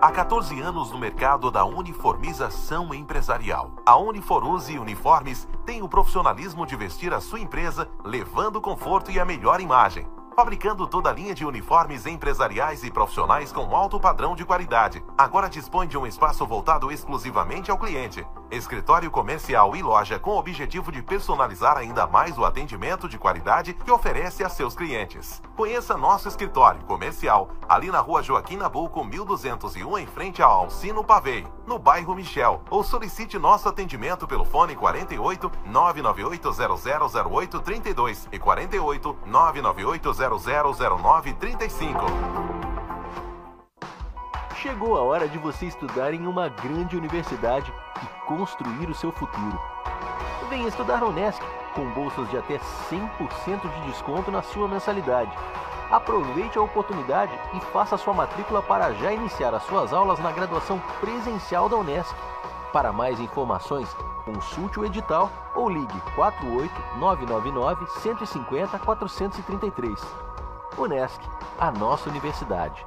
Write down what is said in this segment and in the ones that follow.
Há 14 anos no mercado da uniformização empresarial. A Uniforuse Uniformes tem o profissionalismo de vestir a sua empresa, levando conforto e a melhor imagem fabricando toda a linha de uniformes empresariais e profissionais com alto padrão de qualidade. Agora dispõe de um espaço voltado exclusivamente ao cliente. Escritório comercial e loja com o objetivo de personalizar ainda mais o atendimento de qualidade que oferece a seus clientes. Conheça nosso escritório comercial ali na rua Joaquim Nabuco, 1201, em frente ao Alcino Pavei, no bairro Michel, ou solicite nosso atendimento pelo fone 48 998 000832 e 48 998 000935. Chegou a hora de você estudar em uma grande universidade e construir o seu futuro. Venha estudar na Unesc, com bolsas de até 100% de desconto na sua mensalidade. Aproveite a oportunidade e faça sua matrícula para já iniciar as suas aulas na graduação presencial da Unesc. Para mais informações, consulte o edital ou ligue 48 999 150 433. Unesc, a nossa universidade.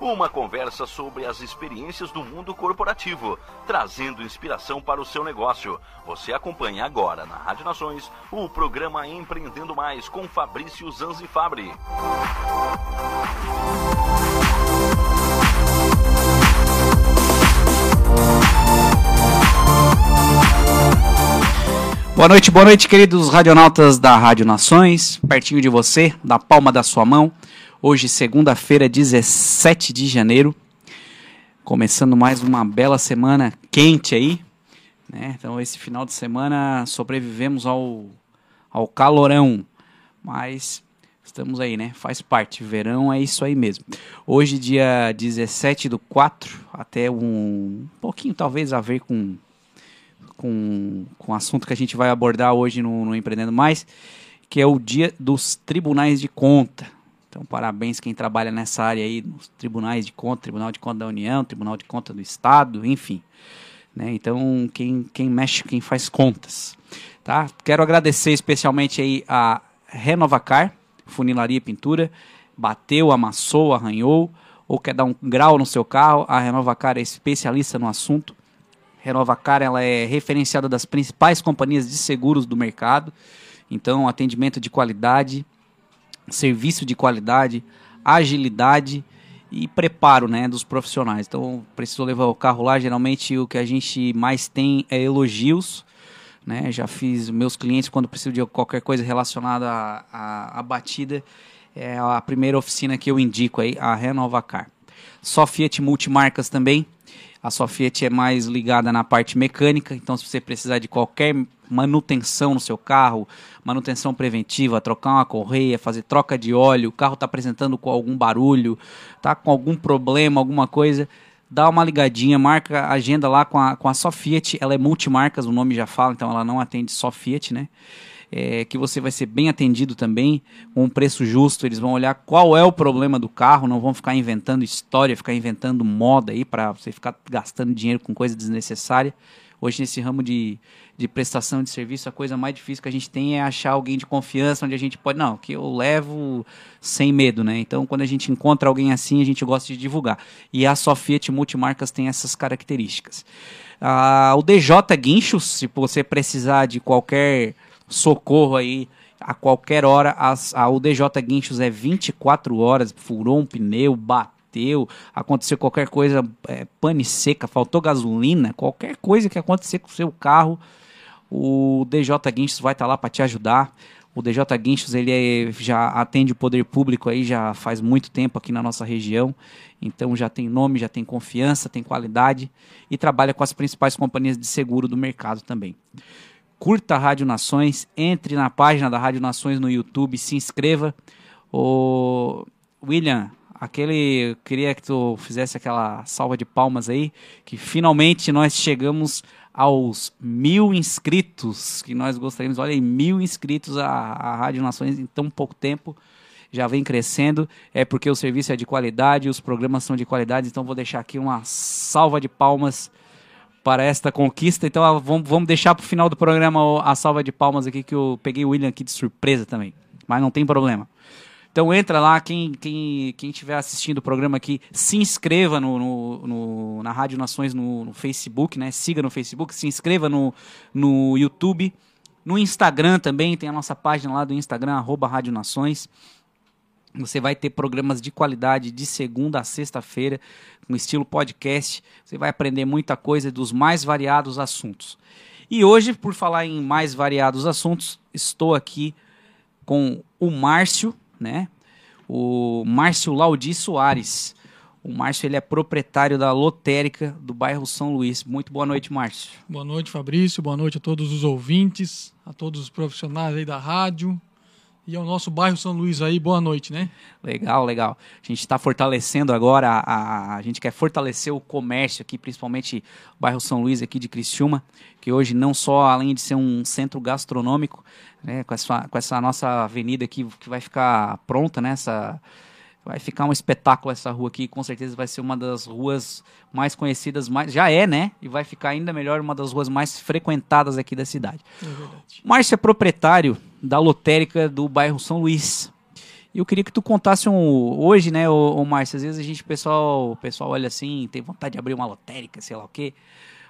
Uma conversa sobre as experiências do mundo corporativo, trazendo inspiração para o seu negócio. Você acompanha agora na Rádio Nações o programa Empreendendo Mais com Fabrício Zanzifabri. Boa noite, boa noite, queridos radionautas da Rádio Nações, pertinho de você, da palma da sua mão. Hoje, segunda-feira, 17 de janeiro, começando mais uma bela semana quente aí. Né? Então, esse final de semana sobrevivemos ao, ao calorão, mas estamos aí, né? Faz parte, verão é isso aí mesmo. Hoje, dia 17 do 4, até um, um pouquinho talvez a ver com com, com o assunto que a gente vai abordar hoje no, no Empreendendo Mais, que é o dia dos tribunais de conta. Então, parabéns quem trabalha nessa área aí, nos tribunais de conta, Tribunal de Conta da União, Tribunal de Conta do Estado, enfim. Né? Então, quem, quem mexe, quem faz contas. Tá? Quero agradecer especialmente aí a Renovacar, Funilaria e Pintura, bateu, amassou, arranhou, ou quer dar um grau no seu carro, a Renovacar é especialista no assunto. Renovacar ela é referenciada das principais companhias de seguros do mercado. Então, atendimento de qualidade, serviço de qualidade, agilidade e preparo né, dos profissionais. Então, precisou levar o carro lá. Geralmente, o que a gente mais tem é elogios. Né? Já fiz meus clientes, quando precisam de qualquer coisa relacionada à, à, batida, é a primeira oficina que eu indico aí, a Renovacar. Só Fiat Multimarcas também a sua Fiat é mais ligada na parte mecânica, então se você precisar de qualquer manutenção no seu carro, manutenção preventiva, trocar uma correia, fazer troca de óleo, o carro está apresentando com algum barulho, tá com algum problema, alguma coisa, dá uma ligadinha, marca agenda lá com a, com a só Fiat, ela é multimarcas, o nome já fala, então ela não atende só Fiat, né? É, que você vai ser bem atendido também, com um preço justo. Eles vão olhar qual é o problema do carro, não vão ficar inventando história, ficar inventando moda aí para você ficar gastando dinheiro com coisa desnecessária. Hoje, nesse ramo de, de prestação de serviço, a coisa mais difícil que a gente tem é achar alguém de confiança, onde a gente pode. Não, que eu levo sem medo, né? Então, quando a gente encontra alguém assim, a gente gosta de divulgar. E a Sofiat Multimarcas tem essas características. Ah, o DJ Guinchos, se você precisar de qualquer socorro aí a qualquer hora. As, a, o DJ Guinchos é 24 horas, furou um pneu, bateu, aconteceu qualquer coisa, é, pane seca, faltou gasolina, qualquer coisa que acontecer com o seu carro, o DJ Guinchos vai estar tá lá para te ajudar. O DJ Guinchos ele é, já atende o poder público aí já faz muito tempo aqui na nossa região, então já tem nome, já tem confiança, tem qualidade e trabalha com as principais companhias de seguro do mercado também curta a Rádio Nações, entre na página da Rádio Nações no YouTube, se inscreva. O William, aquele queria que tu fizesse aquela salva de palmas aí, que finalmente nós chegamos aos mil inscritos, que nós gostaríamos, olha aí, mil inscritos à, à Rádio Nações em tão pouco tempo, já vem crescendo, é porque o serviço é de qualidade, os programas são de qualidade, então vou deixar aqui uma salva de palmas para esta conquista. Então ah, vamos, vamos deixar para o final do programa a salva de palmas aqui, que eu peguei o William aqui de surpresa também. Mas não tem problema. Então entra lá, quem quem quem estiver assistindo o programa aqui, se inscreva no, no, no na Rádio Nações no, no, Facebook, né? Siga no Facebook, se inscreva no, no YouTube, no Instagram também, tem a nossa página lá do Instagram, arroba Rádio Nações. Você vai ter programas de qualidade de segunda a sexta-feira, com estilo podcast. Você vai aprender muita coisa dos mais variados assuntos. E hoje, por falar em mais variados assuntos, estou aqui com o Márcio, né? O Márcio Laudi Soares. O Márcio ele é proprietário da lotérica do bairro São Luís. Muito boa noite, Márcio. Boa noite, Fabrício. Boa noite a todos os ouvintes, a todos os profissionais aí da rádio e ao nosso bairro São Luís aí, boa noite, né? Legal, legal. A gente está fortalecendo agora, a, a, a, gente quer fortalecer o comércio aqui, principalmente o bairro São Luís aqui de Criciúma, que hoje não só, além de ser um centro gastronômico, né, com, essa, com essa nossa avenida aqui que vai ficar pronta, né, essa, vai ficar um espetáculo essa rua aqui, com certeza vai ser uma das ruas mais conhecidas, mais, já é, né? E vai ficar ainda melhor, uma das ruas mais frequentadas aqui da cidade. É. Márcio é proprietário da lotérica do bairro São Luís. E eu queria que tu contasse um, hoje, né, o, Márcio, às vezes a gente, pessoal, o pessoal olha assim, tem vontade de abrir uma lotérica, sei lá o quê.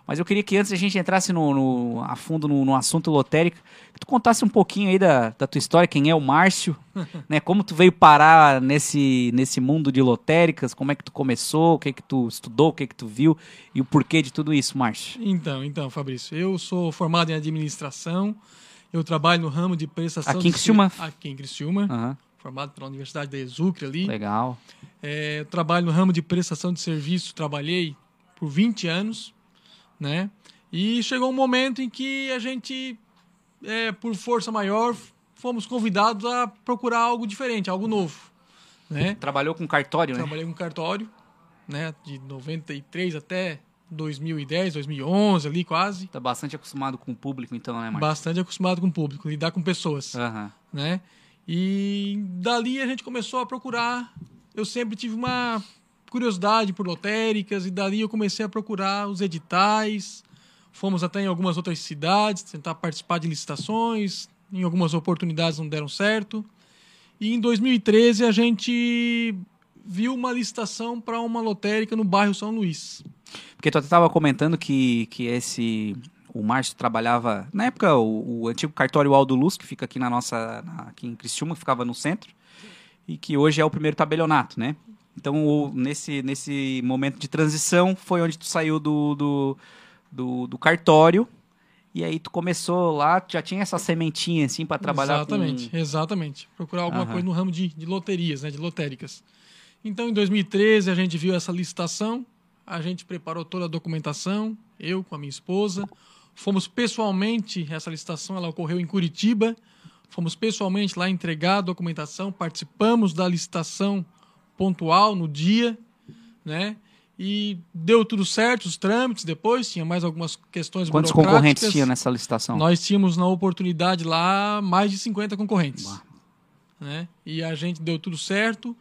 Mas eu queria que antes a gente entrasse no, no a fundo no, no, assunto lotérica, que tu contasse um pouquinho aí da, da tua história, quem é o Márcio, né? Como tu veio parar nesse, nesse mundo de lotéricas, como é que tu começou, o que que tu estudou, o que que tu viu e o porquê de tudo isso, Márcio. Então, então, Fabrício, eu sou formado em administração, eu trabalho no ramo de prestação... Aqui em Criciúma? De... Aqui em Criciúma. Uhum. Formado pela Universidade da Exucre ali. Legal. É, trabalho no ramo de prestação de serviço, trabalhei por 20 anos né? E chegou um momento em que a gente, é, por força maior, fomos convidados a procurar algo diferente, algo novo, né? Trabalhou com cartório, né? Trabalhei com cartório, né? De 93 até 2010, 2011 ali quase. Tá bastante acostumado com o público então, né, Marcos? Bastante acostumado com o público, lidar com pessoas, uhum. né? E dali a gente começou a procurar. Eu sempre tive uma curiosidade por lotéricas e dali eu comecei a procurar os editais. Fomos até em algumas outras cidades tentar participar de licitações. Em algumas oportunidades não deram certo. E em 2013 a gente viu uma licitação para uma lotérica no bairro São Luís. Porque tu estava comentando que, que esse o Márcio trabalhava na época o, o, antigo cartório Aldo Luz que fica aqui na nossa na, aqui em Criciúma que ficava no centro e que hoje é o primeiro tabelionato, né? Então, o, nesse, nesse momento de transição, foi onde tu saiu do, do, do, do cartório. E aí tu começou lá, já tinha essa sementinha assim para trabalhar Exatamente, com... exatamente. Procurar alguma coisa no ramo de, de loterias, né, de lotéricas. Então, em 2013, a gente viu essa licitação, a gente preparou toda a documentação, eu com a minha esposa. Fomos pessoalmente, essa licitação ela ocorreu em Curitiba, fomos pessoalmente lá entregar a documentação, participamos da licitação pontual no dia, né? E deu tudo certo, os trâmites depois, tinha mais algumas questões Quantos concorrentes tinha nessa licitação? Nós tínhamos na oportunidade lá mais de 50 concorrentes. Né? E a gente deu tudo certo.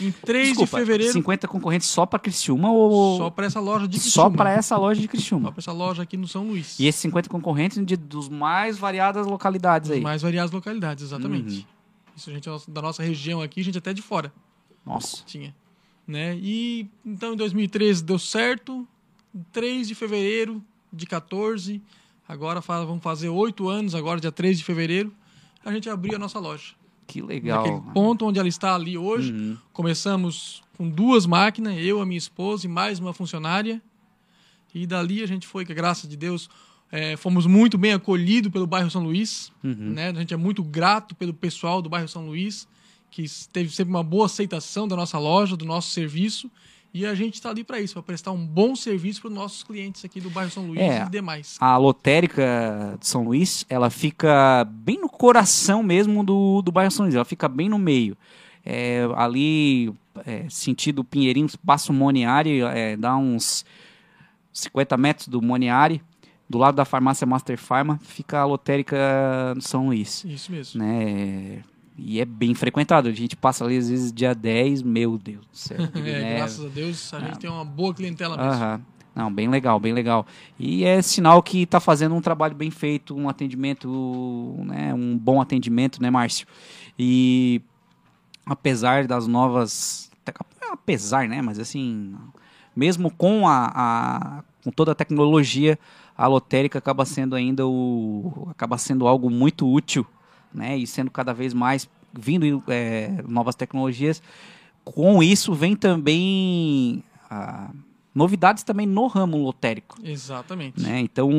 Em 3 Desculpa, de fevereiro. 50 concorrentes só para Criciúma ou. Só para essa loja de Criciúma? Só para essa loja de Criciúma. Só para essa loja aqui no São Luís. E esses 50 concorrentes de, dos mais variadas localidades dos aí. mais variadas localidades, exatamente. Uhum. Isso a gente da nossa região aqui, gente até de fora. Nossa. Tinha. Né? E então em 2013 deu certo. 3 de fevereiro de 14, agora vamos fazer oito anos, agora dia 3 de fevereiro, a gente abriu a nossa loja. Que legal. Naquele ponto onde ela está ali hoje. Uhum. Começamos com duas máquinas, eu, a minha esposa e mais uma funcionária. E dali a gente foi, que graças de Deus, é, fomos muito bem acolhidos pelo bairro São Luís. Uhum. Né? A gente é muito grato pelo pessoal do bairro São Luís, que teve sempre uma boa aceitação da nossa loja, do nosso serviço. E a gente está ali para isso, para prestar um bom serviço para os nossos clientes aqui do bairro São Luís é, e demais. A lotérica de São Luís, ela fica bem no coração mesmo do, do bairro São Luís, ela fica bem no meio. É, ali, é, sentido Pinheirinho, passa o Moniari, é, dá uns 50 metros do Moniari. Do lado da farmácia Master Pharma fica a lotérica de São Luís. Isso mesmo. Né? E é bem frequentado. A gente passa ali às vezes dia 10, meu Deus do céu. é, né? graças a Deus, a ah. gente tem uma boa clientela mesmo. Aham. Não, bem legal, bem legal. E é sinal que está fazendo um trabalho bem feito, um atendimento, né, um bom atendimento, né, Márcio? E apesar das novas, apesar, né, mas assim, mesmo com a, a com toda a tecnologia, a lotérica acaba sendo ainda o acaba sendo algo muito útil né, e sendo cada vez mais vindo é, novas tecnologias. Com isso vem também ah, novidades também no ramo lotérico. Exatamente. Né? Então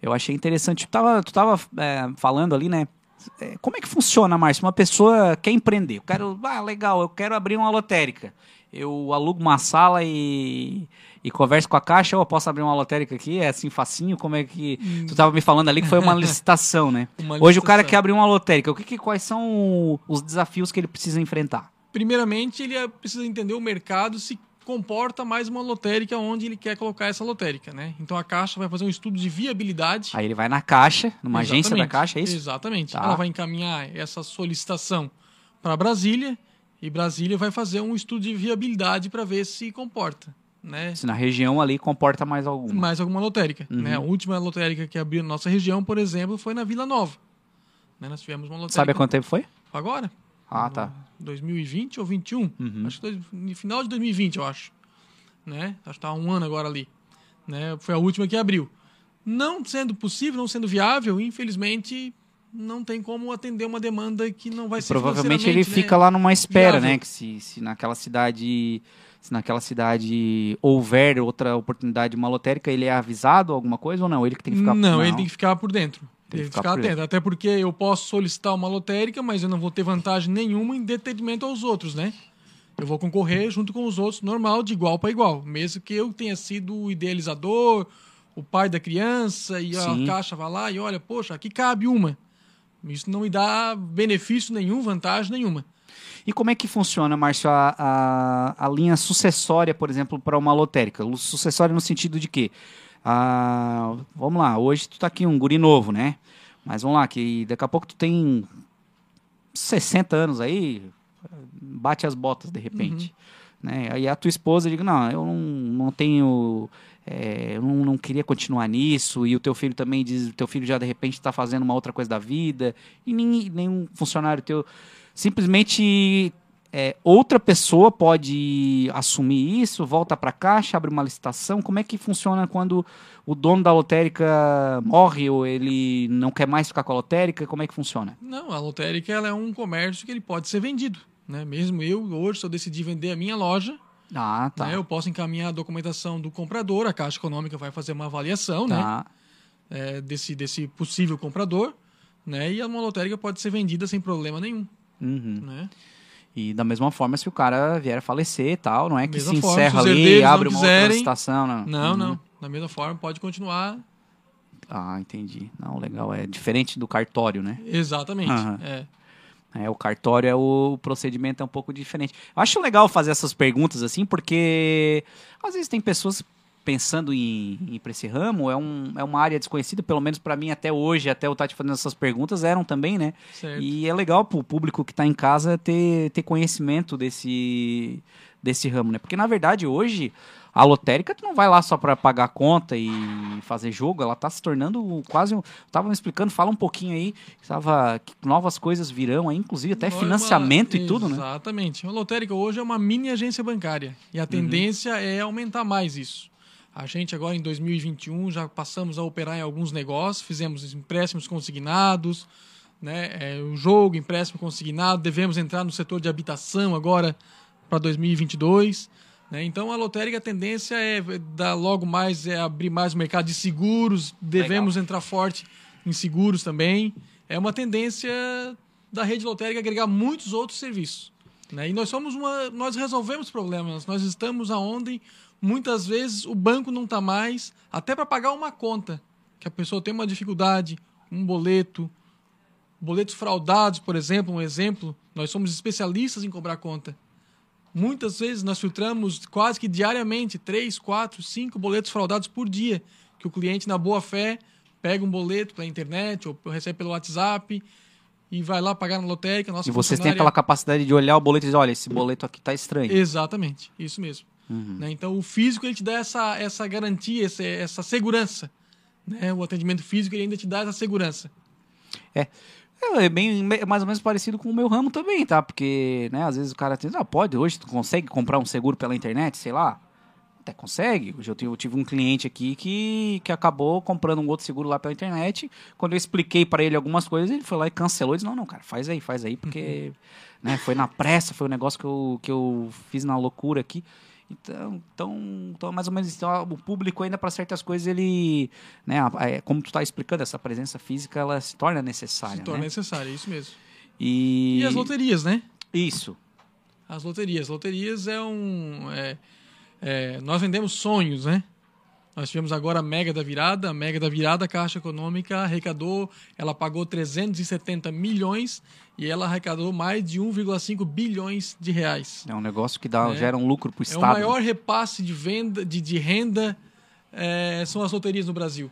eu achei interessante. Tu tava, tu tava é, falando ali, né? É, como é que funciona, Márcio? Uma pessoa quer empreender. Eu quero, ah, legal, eu quero abrir uma lotérica. Eu alugo uma sala e e converso com a caixa, ou eu posso abrir uma lotérica aqui, é assim facinho, como é que... Hum. Tu estava me falando ali que foi uma licitação, né? Uma Hoje licitação. o cara quer abrir uma lotérica, o que, que, quais são os desafios que ele precisa enfrentar? Primeiramente, ele é, precisa entender o mercado, se comporta mais uma lotérica onde ele quer colocar essa lotérica, né? Então a Caixa vai fazer um estudo de viabilidade. Aí ele vai na Caixa, numa Exatamente. agência da Caixa, é isso? Exatamente. Tá. Ela vai encaminhar essa solicitação para Brasília e Brasília vai fazer um estudo de viabilidade para ver se comporta né? Se na região ali comporta mais alguma. Mais alguma lotérica. Uhum. Né? A última lotérica que abriu na nossa região, por exemplo, foi na Vila Nova. Né? Nós tivemos uma lotérica. Sabe há quanto tempo foi? Agora. Ah, tá. 2020 ou 21? Uhum. Acho que no final de 2020, eu acho. Né? Acho que está um ano agora ali. Né? Foi a última que abriu. Não sendo possível, não sendo viável, infelizmente não tem como atender uma demanda que não vai ser Provavelmente ele né, fica lá numa espera, viável. né? Que se, se naquela cidade se naquela cidade houver outra oportunidade de uma lotérica, ele é avisado alguma coisa ou não? Ele que tem que ficar Não, não. ele tem que ficar por dentro. Tem que ficar, ficar atento. Até porque eu posso solicitar uma lotérica, mas eu não vou ter vantagem nenhuma em detrimento aos outros, né? Eu vou concorrer junto com os outros, normal, de igual para igual. Mesmo que eu tenha sido o idealizador, o pai da criança, e Sim. a caixa vai lá e olha, poxa, aqui cabe uma. Isso não me dá benefício nenhum, vantagem nenhuma. E como é que funciona, Márcio, a, a, a linha sucessória, por exemplo, para uma lotérica? Sucessória no sentido de que, ah, vamos lá, hoje tu tá aqui um guri novo, né? Mas vamos lá, que daqui a pouco tu tem 60 anos aí, bate as botas de repente. Uhum. Né? Aí a tua esposa diz, não, eu não, não tenho... É, eu não, não, queria continuar nisso, e o teu filho também diz, o teu filho já de repente está fazendo uma outra coisa da vida, e nem, nenhum funcionário teu simplesmente é, outra pessoa pode assumir isso, volta para a caixa, abre uma licitação. Como é que funciona quando o dono da lotérica morre ou ele não quer mais ficar com a lotérica? Como é que funciona? Não, a lotérica ela é um comércio que ele pode ser vendido. Né? Mesmo eu, hoje, se eu decidir vender a minha loja, ah, tá. Né, eu posso encaminhar a documentação do comprador, a Caixa Econômica vai fazer uma avaliação né, tá. né, é, desse, desse possível comprador, né, e a lotérica pode ser vendida sem problema nenhum. Uhum. Né? E da mesma forma, se o cara vier a falecer e tal, não é que se encerra ali e abre uma quiserem, outra estação, não. Não, uhum. não. Da mesma forma, pode continuar. Ah, entendi. Não, legal. É diferente do cartório, né? Exatamente. Uhum. É. É, o cartório é o, o procedimento é um pouco diferente. Eu acho legal fazer essas perguntas assim, porque às vezes tem pessoas pensando em, ir para esse ramo, é, um, é uma área desconhecida, pelo menos para mim até hoje, até eu estar te fazendo essas perguntas, eram também, né? Certo. E é legal para o público que está em casa ter, ter conhecimento desse, desse ramo, né? Porque na verdade hoje a lotérica tu não vai lá só para pagar conta e fazer jogo, ela tá se tornando quase. Tava me explicando, fala um pouquinho aí, tava, que novas coisas virão aí, inclusive até financiamento uma, e tudo, né? Exatamente. A lotérica hoje é uma mini agência bancária e a uhum. tendência uhum. é aumentar mais isso. A gente agora em 2021 já passamos a operar em alguns negócios, fizemos empréstimos consignados, né? É, o jogo, empréstimo consignado, devemos entrar no setor de habitação agora para 2022. Né? Então a lotérica a tendência é dar logo mais é abrir mais o mercado de seguros, devemos Legal. entrar forte em seguros também. É uma tendência da rede lotérica agregar muitos outros serviços. Né? E nós somos uma, nós resolvemos problemas. Nós estamos aonde muitas vezes o banco não está mais, até para pagar uma conta, que a pessoa tem uma dificuldade, um boleto, boletos fraudados, por exemplo, um exemplo. Nós somos especialistas em cobrar conta. Muitas vezes nós filtramos quase que diariamente três, quatro, cinco boletos fraudados por dia, que o cliente, na boa fé, pega um boleto pela internet ou recebe pelo WhatsApp e vai lá pagar na lotérica. Nossa e vocês têm aquela capacidade de olhar o boleto e dizer, olha, esse boleto aqui está estranho. Exatamente, isso mesmo. Uhum. Né? Então, o físico ele te dá essa, essa garantia, essa, essa segurança. Né? O atendimento físico ele ainda te dá essa segurança. É. É, é bem, mais ou menos parecido com o meu ramo também, tá? Porque, né, às vezes o cara diz, ah, pode, hoje tu consegue comprar um seguro pela internet, sei lá. Até consegue. Hoje eu, tive um cliente aqui que, que acabou comprando um outro seguro lá pela internet. Quando eu expliquei para ele algumas coisas, ele foi lá e cancelou. e disse, não, não, cara, faz aí, faz aí, porque uhum. né, foi na pressa, foi um negócio que eu, que eu fiz na loucura aqui. Então, então, então mais ou menos então, o público ainda para certas coisas ele, né, é, como tu está explicando, essa presença física ela se torna necessária. Se torna né? necessária, isso mesmo. E... e as loterias, né? Isso. As loterias, loterias é um, é, é, nós vendemos sonhos, né? Nós tivemos agora a Mega da Virada. A Mega da Virada, a Caixa Econômica arrecadou, ela pagou 370 milhões e ela arrecadou mais de 1,5 bilhões de reais. É um negócio que dá, é. gera um lucro para o Estado. É o maior repasse de venda de, de renda é, são as loterias no Brasil.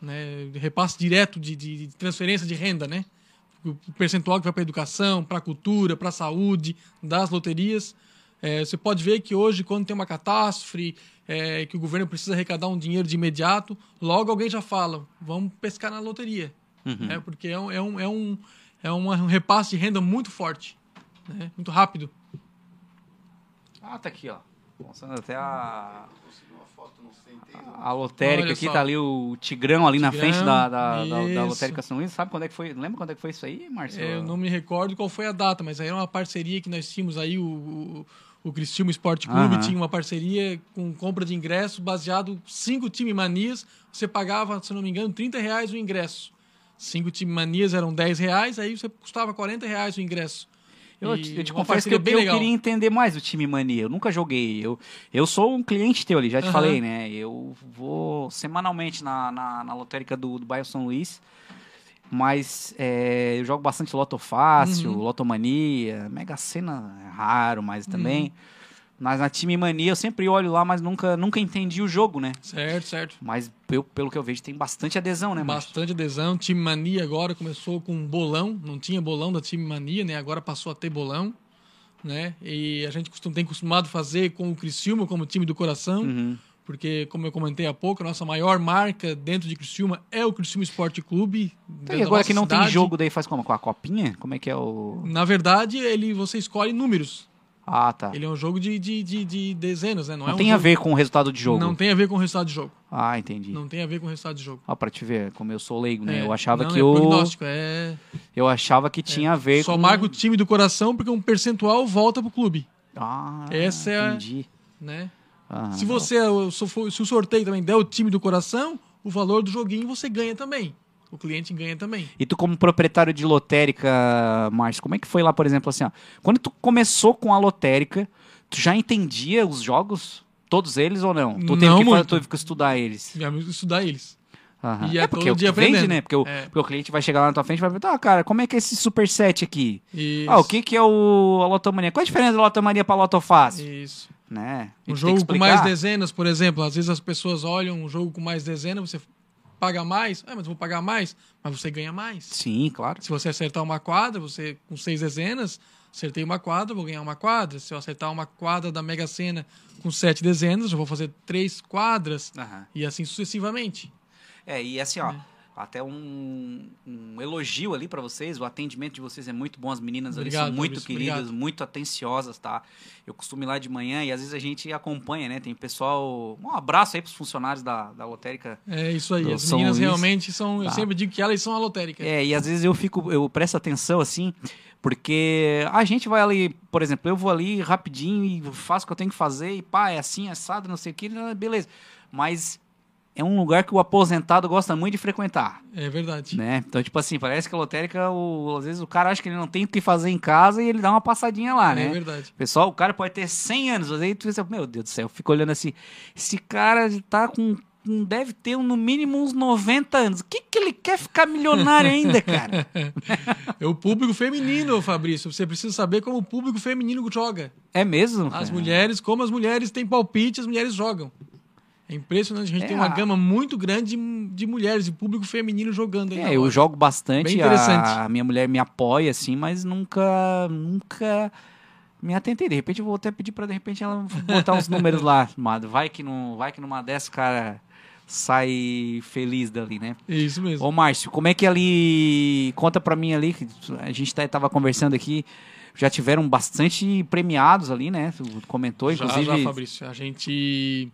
Né? Repasse direto de, de, de transferência de renda, né? O percentual que vai para a educação, para a cultura, para a saúde das loterias. É, você pode ver que hoje, quando tem uma catástrofe, é, que o governo precisa arrecadar um dinheiro de imediato, logo alguém já fala, vamos pescar na loteria. Uhum. Né? Porque é um, é, um, é, um, é um repasse de renda muito forte, né? muito rápido. Ah, tá aqui, ó. Mostrando até a. A lotérica Olha aqui, só. tá ali o Tigrão ali Tigrão, na frente da, da, da, da, lotérica São Luís. Sabe quando é que foi? Lembra quando é que foi isso aí, Marcelo? É, eu não me recordo qual foi a data, mas aí era uma parceria que nós tínhamos aí, o, o, o Cristilmo Esporte Clube uhum. tinha uma parceria com compra de ingresso baseado cinco time manias. Você pagava, se não me engano, 30 reais o ingresso. Cinco manias eram 10 reais, aí você custava 40 reais o ingresso. Eu, te, eu te confesso que eu, eu queria entender mais o time mania. Eu nunca joguei. Eu, eu sou um cliente teu ali, já te uhum. falei, né? Eu vou semanalmente na, na, na lotérica do, do bairro São Luís. Mas é, eu jogo bastante Loto Fácil, uhum. Lotomania, Mega Sena é raro, mas também. Uhum. Mas na Time Mania eu sempre olho lá, mas nunca, nunca entendi o jogo, né? Certo, certo. Mas eu, pelo que eu vejo, tem bastante adesão, né, Bastante adesão. Time Mania agora começou com bolão, não tinha bolão da Time Mania, né? Agora passou a ter bolão, né? E a gente costum, tem costumado fazer com o Criciúma como time do coração. Uhum. Porque, como eu comentei há pouco, a nossa maior marca dentro de Criciúma é o Criciúma Esporte Clube. E agora que não cidade. tem jogo, daí faz como? Com a copinha? Como é que é o... Na verdade, ele, você escolhe números. Ah, tá. Ele é um jogo de, de, de, de dezenas, né? Não, não é um tem jogo... a ver com o resultado de jogo. Não tem a ver com o resultado de jogo. Ah, entendi. Não tem a ver com o resultado de jogo. Ah, pra te ver, como eu sou leigo, né? É, eu achava não, que é o. Prognóstico, é... Eu achava que tinha a ver Só com. Só marca o time do coração porque um percentual volta pro clube. Ah, Essa é entendi. A, né? Ah, se você. Se o sorteio também der o time do coração, o valor do joguinho você ganha também o cliente ganha também. E tu, como proprietário de lotérica, Márcio, como é que foi lá, por exemplo, assim, ó, quando tu começou com a lotérica, tu já entendia os jogos? Todos eles ou não? Tu teve, não que, muito. teve que estudar eles? Estudar eles. Uhum. E é, é porque dia vende, né? Porque o, é. porque o cliente vai chegar lá na tua frente e vai perguntar, ah, cara, como é que é esse Super Set aqui? Isso. Ah, o que, que é o, a Lotomania? Qual a diferença da Lotomania pra Lotofácil? Isso. Né? Um jogo com mais dezenas, por exemplo, às vezes as pessoas olham um jogo com mais dezenas, você paga mais, ah, mas vou pagar mais, mas você ganha mais. Sim, claro. Se você acertar uma quadra, você com seis dezenas, acertei uma quadra, vou ganhar uma quadra. Se eu acertar uma quadra da Mega Sena com sete dezenas, eu vou fazer três quadras uhum. e assim sucessivamente. É, e assim, ó, é. Até um, um, elogio ali para vocês, o atendimento de vocês é muito bom, as meninas obrigado, ali são muito queridas, obrigado. muito atenciosas, tá? Eu costumo ir lá de manhã e às vezes a gente acompanha, né? Tem pessoal. Um abraço aí pros funcionários da, da lotérica. É isso aí, as meninas Luís. realmente são. Tá. Eu sempre digo que elas são a lotérica. É, e às vezes eu fico, eu presto atenção assim. Porque a gente vai ali, por exemplo, eu vou ali rapidinho e faço o que eu tenho que fazer, e pá, é assim, assado, não sei o que, beleza. Mas é um lugar que o aposentado gosta muito de frequentar. É verdade. Né? Então, tipo assim, parece que a lotérica, o, às vezes o cara acha que ele não tem o que fazer em casa e ele dá uma passadinha lá, é né? É verdade. Pessoal, o cara pode ter 100 anos, mas aí tu pensa, meu Deus do céu, eu fico olhando assim, esse cara tá com deve ter no mínimo uns 90 anos. O que, que ele quer ficar milionário ainda, cara? é o público feminino, Fabrício. Você precisa saber como o público feminino joga. É mesmo? As mulheres, como as mulheres têm palpite, as mulheres jogam. É impressionante. A gente é, tem uma gama muito grande de, de mulheres, de público feminino jogando. É, eu jogo bastante. Bem interessante. A, a, minha mulher me apoia, assim, mas nunca, nunca me atentei. De repente eu vou até pedir para de repente ela botar uns números lá. Vai que, não, vai que numa dessas, cara sai feliz dali, né? Isso mesmo. Ô, Márcio, como é que ali. Conta pra mim ali, que a gente tá, tava conversando aqui. Já tiveram bastante premiados ali, né? Tu comentou, inclusive. Já, já, Fabrício. A gente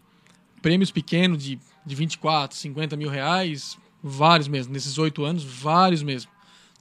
prêmios pequenos de, de 24, 50 mil reais, vários mesmo, nesses oito anos, vários mesmo.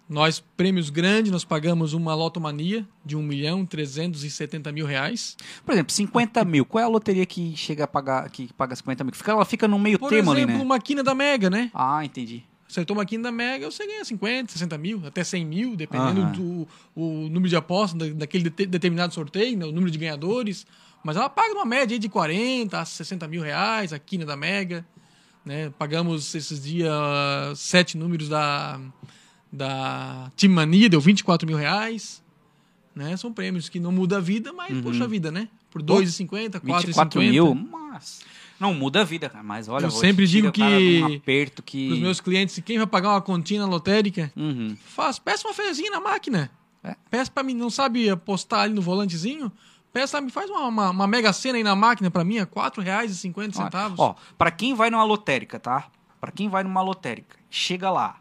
Nós, prêmios grandes, nós pagamos uma lotomania de 1 milhão 370 mil reais. Por exemplo, 50 mil. Qual é a loteria que chega a pagar, que paga 50 mil? Fica, ela fica no meio Por termo exemplo, ali, né? uma quina da Mega, né? Ah, entendi. Acertou uma quina da Mega, você ganha 50, 60 mil, até 100 mil, dependendo uhum. do o número de apostas daquele determinado sorteio, né? o número de ganhadores. Mas ela paga uma média de 40 a 60 mil reais, a quina da Mega. Né? Pagamos esses dias sete números da, da Team Mania, deu 24 mil reais. Né? São prêmios que não muda a vida, mas uhum. poxa vida, né? Por 2,50, 4,50. mil, mas não muda a vida, cara. Mas olha, eu sempre digo que, um aperto que os meus clientes, quem vai pagar uma continha lotérica, uhum. faz, peça uma fezinha na máquina. É. Peça para mim, não sabe apostar ali no volantezinho? Peça, me faz uma, uma, uma mega cena aí na máquina para mim, é R$ 4,50. Ó, para quem vai numa lotérica, tá? Para quem vai numa lotérica, chega lá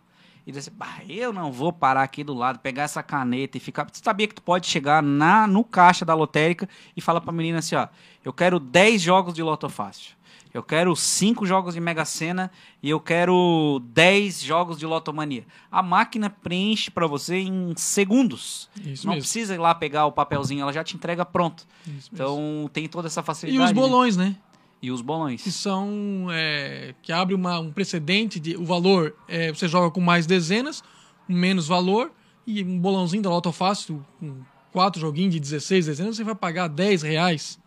e diz assim, eu não vou parar aqui do lado, pegar essa caneta e ficar. Você sabia que tu pode chegar na no caixa da lotérica e falar pra menina assim, ó, eu quero 10 jogos de Loto Fácil. Eu quero 5 jogos de Mega Sena e eu quero 10 jogos de Lotomania. A máquina preenche para você em segundos. Isso Não mesmo. precisa ir lá pegar o papelzinho, ela já te entrega pronto. Isso então mesmo. tem toda essa facilidade. E os né? bolões, né? né? E os bolões. Que são. É, que abre uma, um precedente de. O valor, é, você joga com mais dezenas, menos valor, e um bolãozinho da Loto Fácil, com quatro joguinhos de 16 dezenas, você vai pagar 10 reais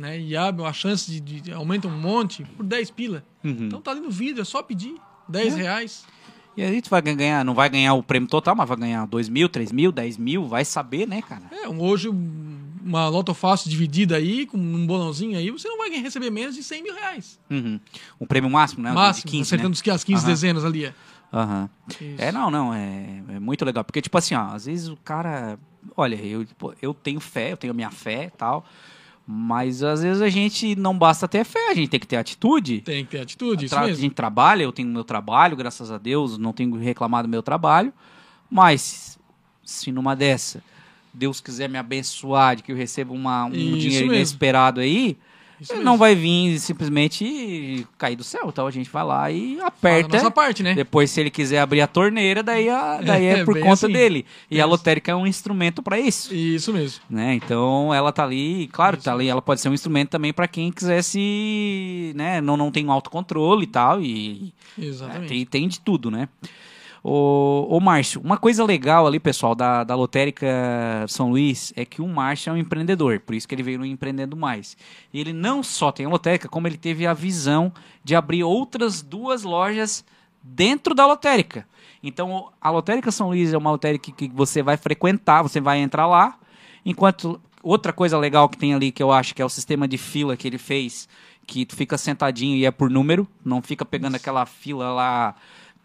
né? E abre a chance de, de aumenta um monte por 10 pila. Uhum. Então tá ali no vídeo, é só pedir 10 é. reais. E aí tu vai ganhar, não vai ganhar o prêmio total, mas vai ganhar 2 mil, 3 mil, 10 mil, vai saber, né, cara? É, hoje uma loto fácil dividida aí, com um bolãozinho aí, você não vai receber menos de 100 mil reais. Uhum. O prêmio máximo, né? Máximo, de 15, acertando né? as 15 uhum. dezenas ali. É. Uhum. É, não, não, é, é, muito legal. Porque, tipo assim, ó, às vezes o cara. Olha, eu, eu tenho fé, eu tenho a minha fé e tal. Mas às vezes a gente não basta ter fé, a gente tem que ter atitude. Tem que ter atitude, isso mesmo. A gente trabalha, eu tenho meu trabalho, graças a Deus, não tenho reclamado do meu trabalho. Mas se numa dessa Deus quiser me abençoar de que eu receba uma, um isso dinheiro mesmo. inesperado aí, isso ele mesmo. não vai vir simplesmente cair do céu. Então a gente vai lá e aperta. A parte, né? Depois, se ele quiser abrir a torneira, daí, a, daí é, é por conta assim. dele. E é a lotérica é um instrumento para isso. Isso mesmo. Né? Então ela tá ali, claro, isso tá ali, ela pode ser um instrumento também para quem quisesse, né? Não, não tem um autocontrole e tal. E, Exatamente. É, tem, tem de tudo, né? Ô, ô Márcio, uma coisa legal ali, pessoal, da, da Lotérica São Luís é que o Márcio é um empreendedor, por isso que ele veio no Empreendendo Mais. E ele não só tem a lotérica, como ele teve a visão de abrir outras duas lojas dentro da lotérica. Então, a lotérica São Luís é uma lotérica que você vai frequentar, você vai entrar lá, enquanto outra coisa legal que tem ali que eu acho que é o sistema de fila que ele fez, que tu fica sentadinho e é por número, não fica pegando aquela fila lá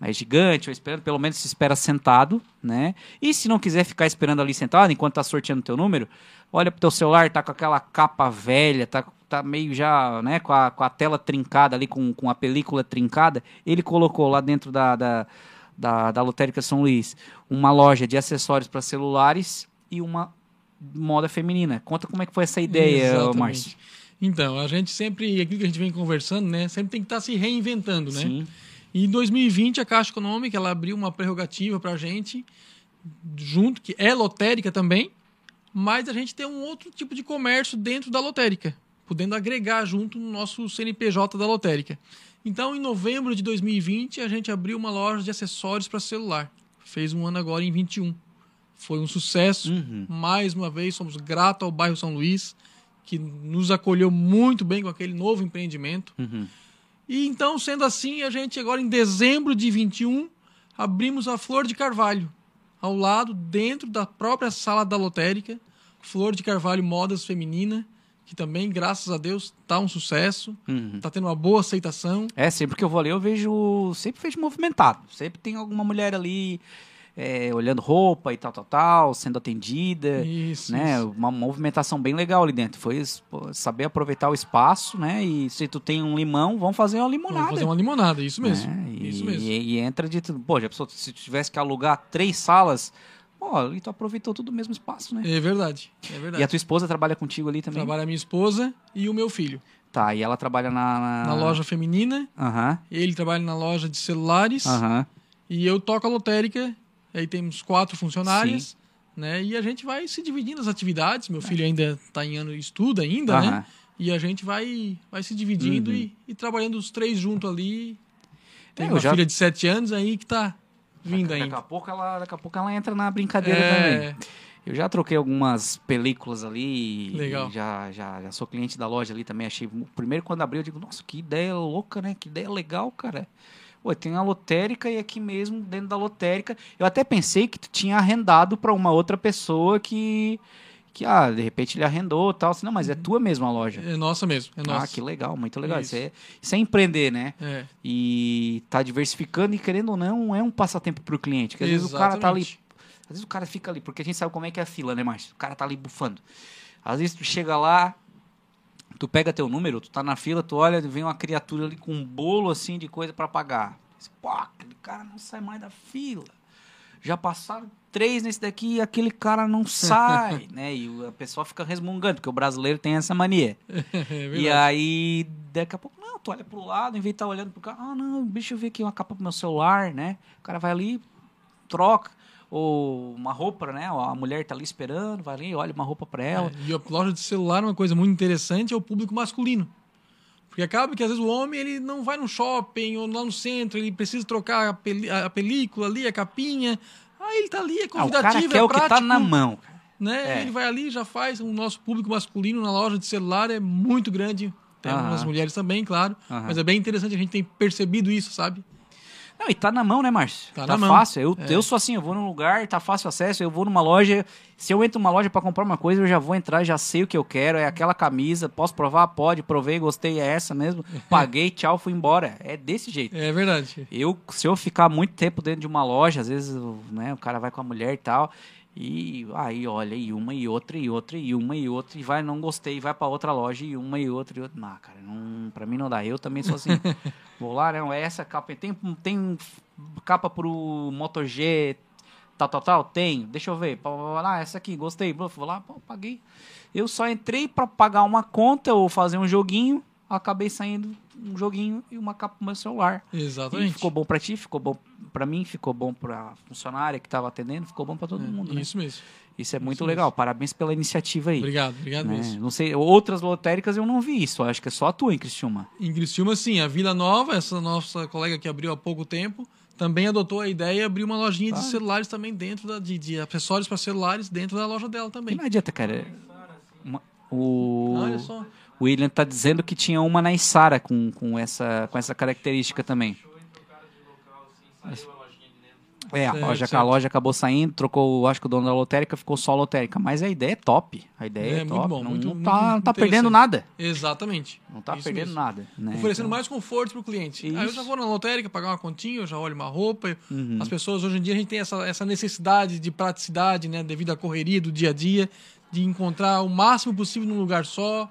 é gigante, ou esperando, pelo menos se espera sentado, né? E se não quiser ficar esperando ali sentado enquanto tá sorteando teu número, olha pro teu celular, tá com aquela capa velha, tá, tá meio já, né, com a, com a tela trincada ali, com, com a película trincada, ele colocou lá dentro da, da, da, da Lotérica São Luís uma loja de acessórios para celulares e uma moda feminina. Conta como é que foi essa ideia, Márcio. Então, a gente sempre, aquilo que a gente vem conversando, né, sempre tem que estar tá se reinventando, né? Sim. E em 2020, a Caixa Econômica ela abriu uma prerrogativa para a gente, junto, que é lotérica também, mas a gente tem um outro tipo de comércio dentro da lotérica, podendo agregar junto no nosso CNPJ da lotérica. Então, em novembro de 2020, a gente abriu uma loja de acessórios para celular. Fez um ano agora em 21. Foi um sucesso. Uhum. Mais uma vez, somos gratos ao bairro São Luís, que nos acolheu muito bem com aquele novo empreendimento. Uhum. E então, sendo assim, a gente agora em dezembro de 21 abrimos a Flor de Carvalho, ao lado, dentro da própria sala da lotérica, Flor de Carvalho Modas Feminina, que também, graças a Deus, tá um sucesso, uhum. tá tendo uma boa aceitação. É, sempre que eu vou ali, eu vejo, sempre vejo movimentado, sempre tem alguma mulher ali é, olhando roupa e tal, tal, tal, sendo atendida. Isso, né? Isso. Uma movimentação bem legal ali dentro. Foi saber aproveitar o espaço, né? E se tu tem um limão, vamos fazer uma limonada. Vamos fazer uma limonada, isso mesmo. É, e, isso mesmo. E, e, entra de tudo. Pô, já pensou, se tu tivesse que alugar três salas. Pô, ali tu aproveitou todo o mesmo espaço, né? É verdade, é verdade. E a tua esposa trabalha contigo ali também? Trabalha a minha esposa e o meu filho. Tá, e ela trabalha na... Na, na loja feminina. Aham. Ele trabalha na loja de celulares. Aham. E eu toco a lotérica Aí temos quatro funcionários, né? E a gente vai se dividindo as atividades. Meu filho ainda está em ano estuda ainda, né? E a gente vai, vai se dividindo uhum. e, e, trabalhando os três juntos ali. Tem é, uma já... filha de sete anos aí que está vindo daqui, ainda. Daqui a, pouco ela, daqui a pouco ela entra na brincadeira é... também. Eu já troquei algumas películas ali. Legal. Já, já, já sou cliente da loja ali também. Achei. Primeiro, quando abriu, eu digo, nossa, que ideia louca, né? Que ideia legal, cara. Pô, tem a lotérica e aqui mesmo, dentro da lotérica. Eu até pensei que tu tinha arrendado para uma outra pessoa que. Que, ah, de repente ele arrendou e tal. Assim, não, mas é tua mesma loja. É nossa mesmo. É nossa. Ah, que legal, muito legal. Isso, isso é, isso é empreender, né? É. E tá diversificando e, querendo ou não, é um passatempo pro cliente. Porque às vezes o cara tá ali. Às vezes o cara fica ali, porque a gente sabe como é que é a fila, né, Márcio? O cara tá ali bufando. Às vezes tu chega lá, tu pega teu número, tu tá na fila, tu olha, vem uma criatura ali com um bolo assim de coisa para pagar. Pô, aquele cara não sai mais da fila. Já passaram três nesse daqui e aquele cara não sai, né? E a pessoa fica resmungando, porque o brasileiro tem essa mania. É e aí, daqui a pouco, não, tu olha pro lado, em vez de estar tá olhando pro cara, ah, não, deixa eu ver aqui uma capa pro meu celular, né? O cara vai ali, troca ou uma roupa, né? A mulher tá ali esperando, vai ali, olha uma roupa para ela. É, e a loja de celular, uma coisa muito interessante é o público masculino. Porque acaba que às vezes o homem ele não vai no shopping ou lá no centro, ele precisa trocar a, peli a película ali, a capinha. Aí ele tá ali, é convidativo, ah, o cara quer é o que tá na mão. Né? É. Ele vai ali já faz. O nosso público masculino na loja de celular é muito grande. Tem uh algumas mulheres também, claro. Uh -huh. Mas é bem interessante, a gente tem percebido isso, sabe? Não, e tá na mão, né, Márcio? Tá, tá fácil. Eu, é. eu sou assim, eu vou num lugar, tá fácil acesso, eu vou numa loja. Se eu entro numa loja para comprar uma coisa, eu já vou entrar, já sei o que eu quero. É aquela camisa, posso provar? Pode, provei, gostei, é essa mesmo. Paguei, tchau, fui embora. É desse jeito. É verdade. Eu, se eu ficar muito tempo dentro de uma loja, às vezes, né, o cara vai com a mulher e tal. E aí olha, e uma e outra e outra e uma e outra, e vai, não gostei, vai para outra loja e uma e outra e outra. Não, cara, não, pra mim não dá. Eu também sou assim. Vou lá, não, é essa capa. Tem, tem capa pro Moto G, tal, tal, tal? Tem. Deixa eu ver. Ah, essa aqui, gostei. Vou lá, pô, paguei. Eu só entrei para pagar uma conta ou fazer um joguinho acabei saindo um joguinho e uma capa pro meu celular. Exatamente. E ficou bom para ti, ficou bom para mim, ficou bom para funcionária que estava atendendo, ficou bom para todo é, mundo. Né? Isso mesmo. Isso é muito isso legal. Mesmo. Parabéns pela iniciativa aí. Obrigado, obrigado né? mesmo. Não sei, outras lotéricas eu não vi isso. Acho que é só a tua em Criciúma. Em Criciúma, sim. A Vila Nova, essa nossa colega que abriu há pouco tempo, também adotou a ideia e abriu uma lojinha de celulares também dentro da, de, de acessórios para celulares dentro da loja dela também. E não adianta, cara. Uma, o... Olha só. O William está dizendo que tinha uma na Isara com, com, essa, com essa característica também. É, a loja, a loja acabou saindo, trocou, acho que o dono da lotérica ficou só a lotérica. Mas a ideia é top. A ideia é, é top. Bom, não, muito, não tá, não tá perdendo nada. Exatamente. Não tá Isso perdendo mesmo. nada. Né? Oferecendo então... mais conforto pro cliente. Isso. Aí eu já vou na lotérica pagar uma continha, eu já olho uma roupa. Uhum. As pessoas, hoje em dia, a gente tem essa, essa necessidade de praticidade, né? Devido à correria do dia a dia, de encontrar o máximo possível num lugar só.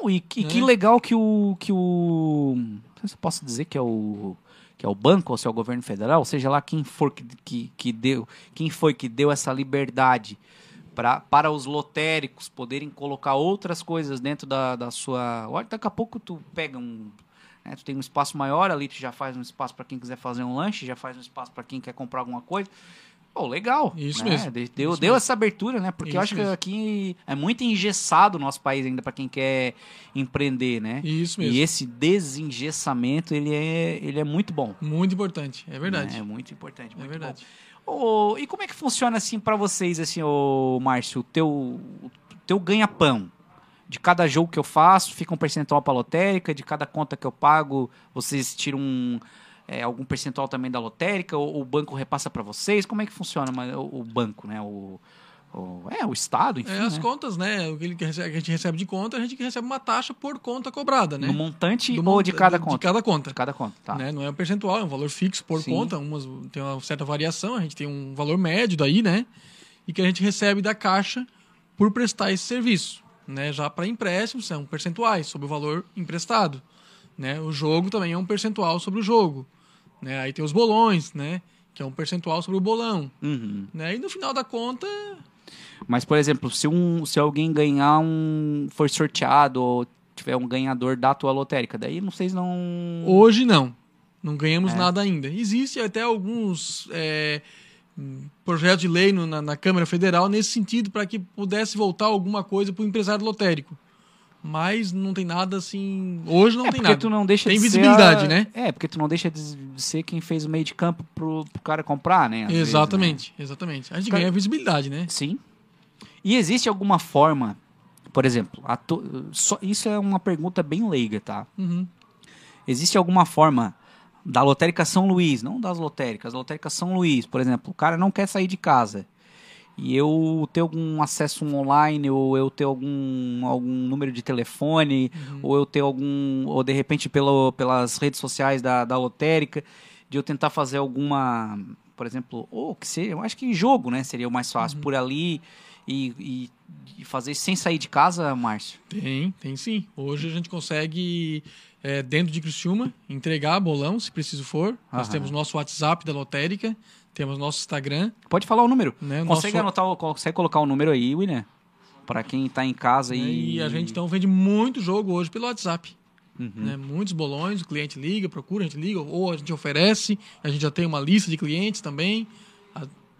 Não, e, que, né? que legal que o. Que o não sei se eu posso dizer que é o que é o banco ou se é o governo federal, seja lá quem for que, que, que deu, quem foi que deu essa liberdade pra, para os lotéricos poderem colocar outras coisas dentro da, da sua. Olha, daqui a pouco tu pega um. Né, tu tem um espaço maior ali, tu já faz um espaço para quem quiser fazer um lanche, já faz um espaço para quem quer comprar alguma coisa. Pô, legal. Isso né? mesmo. Deu, Isso deu mesmo. essa abertura, né? Porque Isso eu acho mesmo. que aqui é muito engessado o nosso país ainda para quem quer empreender, né? Isso mesmo. E esse desengessamento, ele é, ele é muito bom. Muito importante, é verdade. É, é muito importante. É muito é verdade. Oh, e como é que funciona assim para vocês, assim, ô Márcio, o teu, teu ganha-pão? De cada jogo que eu faço, fica um percentual para lotérica, de cada conta que eu pago, vocês tiram um é, algum percentual também da lotérica? Ou o banco repassa para vocês? Como é que funciona o, o banco, né? O, o, é, o Estado, enfim. É, as né? contas, né? O que, que a gente recebe de conta, a gente recebe uma taxa por conta cobrada, né? No montante Do, ou de cada conta? De cada conta. De cada conta, tá. Né? Não é um percentual, é um valor fixo por Sim. conta. Umas, tem uma certa variação, a gente tem um valor médio daí, né? E que a gente recebe da Caixa por prestar esse serviço. Né? Já para empréstimos, são percentuais sobre o valor emprestado. Né? O jogo também é um percentual sobre o jogo. Né? Aí tem os bolões, né? Que é um percentual sobre o bolão. Uhum. Né? E no final da conta. Mas, por exemplo, se, um, se alguém ganhar um. for sorteado ou tiver um ganhador da tua lotérica, daí vocês não. Hoje não. Não ganhamos é. nada ainda. Existe até alguns é, projetos de lei no, na, na Câmara Federal nesse sentido, para que pudesse voltar alguma coisa para o empresário lotérico mas não tem nada assim. Hoje não é tem nada. Tu não deixa tem de visibilidade, a... né? É, porque tu não deixa de ser quem fez o meio de campo pro, pro cara comprar, né? Às exatamente, vezes, né? exatamente. A gente cara... ganha visibilidade, né? Sim. E existe alguma forma, por exemplo, to... Só... isso é uma pergunta bem leiga, tá? Uhum. Existe alguma forma da lotérica São Luís, não das lotéricas, da lotérica São Luís, por exemplo, o cara não quer sair de casa e eu ter algum acesso online ou eu ter algum, algum número de telefone uhum. ou eu ter algum ou de repente pelo, pelas redes sociais da, da lotérica de eu tentar fazer alguma por exemplo ou que seja eu acho que jogo né seria o mais fácil uhum. por ali e, e, fazer sem sair de casa Márcio tem tem sim hoje a gente consegue é, dentro de Criciúma entregar bolão se preciso for nós temos nosso WhatsApp da lotérica temos nosso Instagram. Pode falar o número. Né? Consegue nosso... anotar, consegue colocar o número aí, William? Para quem está em casa e... e... a gente então vende muito jogo hoje pelo WhatsApp. Uhum. Né? Muitos bolões, o cliente liga, procura, a gente liga, ou a gente oferece, a gente já tem uma lista de clientes também.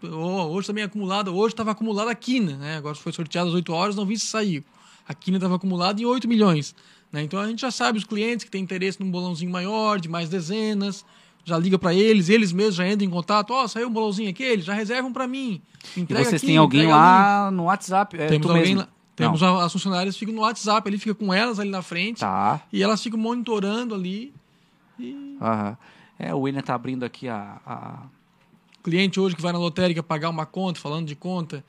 hoje também é acumulado, hoje estava acumulada a quina, né? Agora foi sorteado às 8 horas, não vi se saiu. A quina estava acumulada em 8 milhões. Né? Então a gente já sabe os clientes que têm interesse num bolãozinho maior, de mais dezenas já liga para eles, eles mesmos já entram em contato, ó, oh, saiu um bolãozinho aqui, eles já reservam para mim. e vocês aqui, têm alguém lá ali. no WhatsApp? É, Temos alguém mesmo? lá. Temos as funcionárias ficam no WhatsApp, ele fica com elas ali na frente. Tá. E elas ficam monitorando ali. E... Aham. É, o William tá abrindo aqui a, a, Cliente hoje que vai na lotérica pagar uma conta, falando de conta,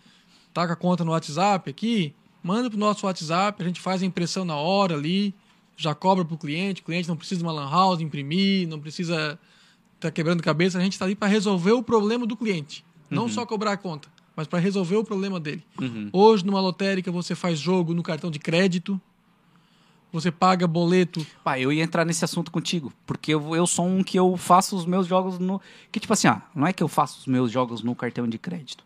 tá com a conta no WhatsApp aqui, manda pro nosso WhatsApp, a gente faz a impressão na hora ali, já cobra pro cliente, o cliente não precisa de uma lan house imprimir, não precisa está quebrando cabeça, a gente está ali para resolver o problema do cliente. Não uhum. só cobrar a conta, mas para resolver o problema dele. Uhum. Hoje, numa lotérica, você faz jogo no cartão de crédito, você paga boleto. Pá, eu ia entrar nesse assunto contigo, porque eu, eu sou um que eu faço os meus jogos no. Que tipo assim, ah, não é que eu faço os meus jogos no cartão de crédito.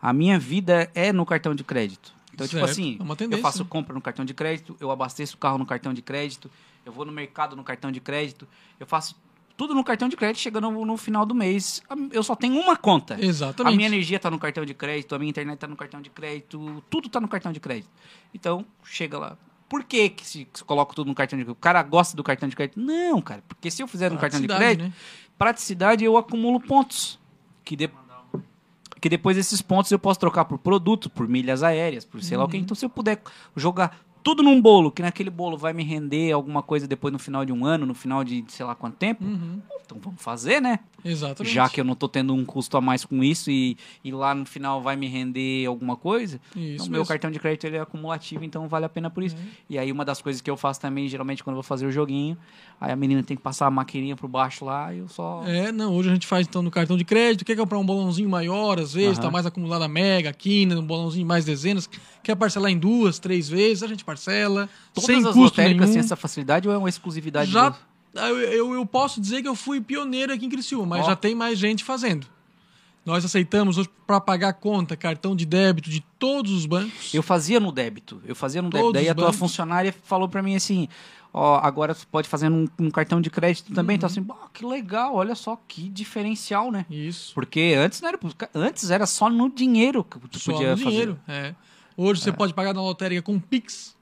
A minha vida é no cartão de crédito. Então, tipo certo. tipo assim, é eu faço compra no cartão de crédito, eu abasteço o carro no cartão de crédito, eu vou no mercado no cartão de crédito, eu faço tudo no cartão de crédito, chegando no, final do mês, eu só tenho uma conta. Exatamente. A minha energia está no cartão de crédito, a minha internet está no cartão de crédito, tudo está no cartão de crédito. Então, chega lá. Por que, que se, se coloca tudo no cartão de crédito? O cara gosta do cartão de crédito? Não, cara. Porque se eu fizer no cartão de crédito, né? praticidade, eu acumulo pontos. Que, de, que depois esses pontos eu posso trocar por produto, por milhas aéreas, por sei uhum. lá o que. Então, se eu puder jogar tudo num bolo, que naquele bolo vai me render alguma coisa depois no final de um ano, no final de sei lá quanto tempo, Uhum. então vamos fazer, né? Exatamente. Já que eu não tô tendo um custo a mais com isso e, e lá no final vai me render alguma coisa, Isso o meu cartão de crédito ele é acumulativo, então vale a pena por isso. Uhum. E aí uma das coisas que eu faço também, geralmente quando eu vou fazer o joguinho, aí a menina tem que passar a maquininha por baixo lá e eu só... É, não, hoje a gente faz então no cartão de crédito, quer comprar um bolãozinho maior, às vezes, Aham. tá mais acumulado a mega, quina, um bolãozinho mais dezenas, quer parcelar em duas, três vezes, a gente parcela, Todas sem as custo lotéricas nenhum. têm essa facilidade ou é uma exclusividade? Já, eu, eu, eu posso dizer que eu fui pioneiro aqui em Criciúma, mas Ó. já tem mais gente fazendo. Nós aceitamos hoje para pagar conta, cartão de débito de todos os bancos. Eu fazia no débito. Eu fazia no débito. Todos Daí a os tua bancos. funcionária falou pra mim assim: ó, agora você pode fazer num, num cartão de crédito também. Uhum. Então assim, "Bah, que legal, olha só que diferencial, né? Isso. Porque antes não era, antes era só no dinheiro que tu Só podia no fazer. dinheiro. É. Hoje você pode pagar na lotérica com Pix,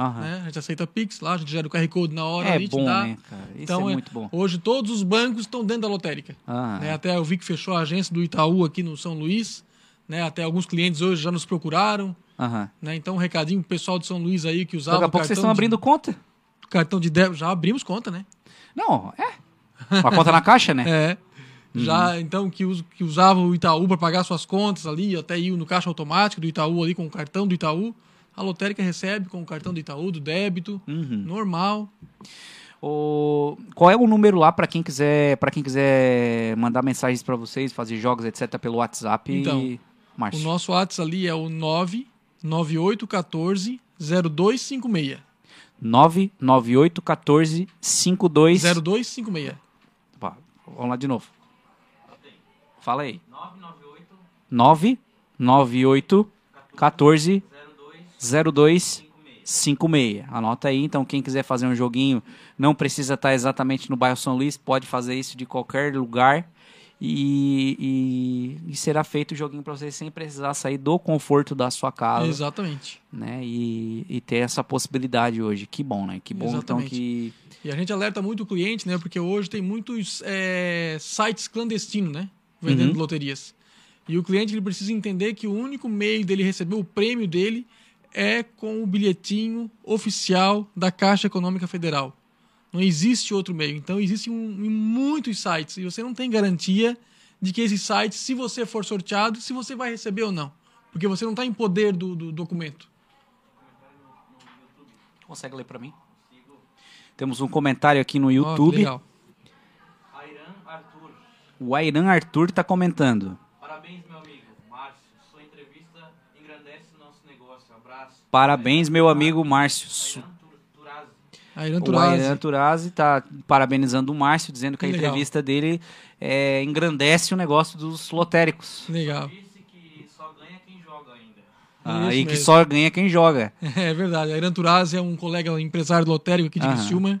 Aham. né? A gente aceita Pix lá, a gente gera o QR Code na hora É ali, te bom, dá. né, cara? Isso Então, é é- muito bom. Hoje todos os bancos estão dentro da lotérica. Ah, né? Até eu vi que fechou a agência do Itaú aqui no São Luís. Né? Até alguns clientes hoje já nos procuraram. aham. Né? Então, um recadinho pro pessoal de São Luís aí que usava Daqui a pouco vocês estão abrindo de, conta. cartão de débito. Já abrimos conta, né? Não, é. Uma conta na caixa, né? É. Uhum. Já, então, que, us, que usava o Itaú para pagar suas contas ali, até ir no caixa automático do Itaú ali com o cartão do Itaú. A lotérica recebe com o cartão do Itaú, do débito, Uhum. normal. O... Qual é o número lá pra quem quiser para quem quiser mandar mensagens pra vocês, fazer jogos, etc, pelo WhatsApp? Então, O Márcio. nosso WhatsApp ali é o 99814 0256. 998 14 52 0256. Pá, Vamos lá de novo. Fala aí. 998 14 02 56. Anota aí, então quem quiser fazer um joguinho, não precisa estar exatamente no bairro São Luís, pode fazer isso de qualquer lugar e, e- e será feito o joguinho para você sem precisar sair do conforto da sua casa, Exatamente. né? E, e ter essa possibilidade hoje. Que bom, né? Que bom então que E a gente alerta muito o cliente, né? Porque hoje tem muitos é, sites clandestinos, né? Vendendo Uhum. loterias. E o cliente ele precisa entender que o único meio dele receber o prêmio dele é com o bilhetinho oficial da Caixa Econômica Federal. Não existe outro meio. Então, existem um, muitos sites e você não tem garantia de que esses sites, se você for sorteado, se você vai receber ou não. Porque você não está em poder do, do documento. Consegue ler para mim? Temos um comentário aqui no YouTube. legal. Airan Arthur, o Airan Arthur tá comentando. parabéns meu amigo. Márcio, sua entrevista engrandece nosso negócio. Abraço. Parabéns, meu amigo Márcio. Airan O. Airan Turazi tá parabenizando o Márcio, dizendo que a legal. entrevista dele é, engrandece o negócio dos lotéricos. Legal. Disse que só ganha quem joga ainda. Ah, e que mesmo. só ganha quem joga. É verdade. A Irã Turazi é um colega empresário lotérico aqui de Aham. Criciúma.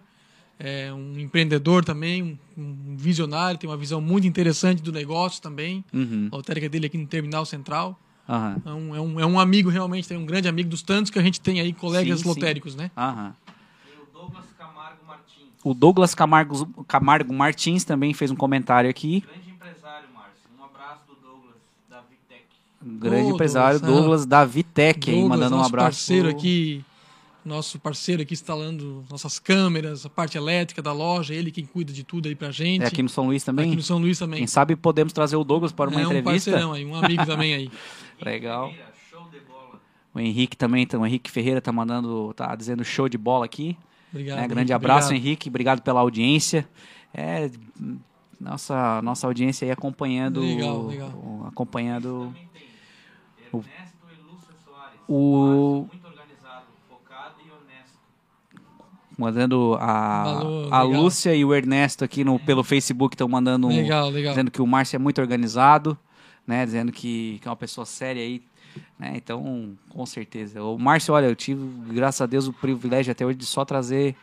É um empreendedor também, um, um visionário, tem uma visão muito interessante do negócio também. Uhum. A lotérica dele aqui no Terminal Central. Aham. É um, é um, é um amigo realmente, tem um grande amigo dos tantos que a gente tem aí, colegas Sim, sim. lotéricos, né? Aham. E o Douglas Camargo Martins, O Douglas Camargo, Camargo Martins também fez um comentário aqui. grande empresário, Márcio. Um abraço do Douglas, da Vitec. Grande Ô, empresário, Douglas, Douglas da Vitec aí, mandando um nosso abraço. parceiro pro- aqui, nosso parceiro aqui instalando nossas câmeras, a parte elétrica da loja, ele quem cuida de tudo aí pra gente. É aqui no São Luís também? Aqui no São Luís também. Quem sabe podemos trazer o Douglas para uma é um entrevista. parceirão aí, um amigo também aí. Legal. O Henrique também, então, o Henrique Ferreira tá mandando, tá dizendo show de bola aqui. Obrigado. né? Grande Henrique, abraço, obrigado. Henrique. Obrigado pela audiência. É, nossa, nossa audiência aí acompanhando. Legal, legal. o- acompanhando Ernesto e Lúcia Soares. o. Muito organizado, focado e honesto. Mandando a, Valor, a legal. Lúcia e o Ernesto aqui no, pelo Facebook estão mandando um, Legal, legal. dizendo que o Márcio é muito organizado, né? Dizendo que, que é uma pessoa séria aí. Né? Então, com certeza. O Márcio, olha, eu tive, graças a Deus, o privilégio até hoje de só trazer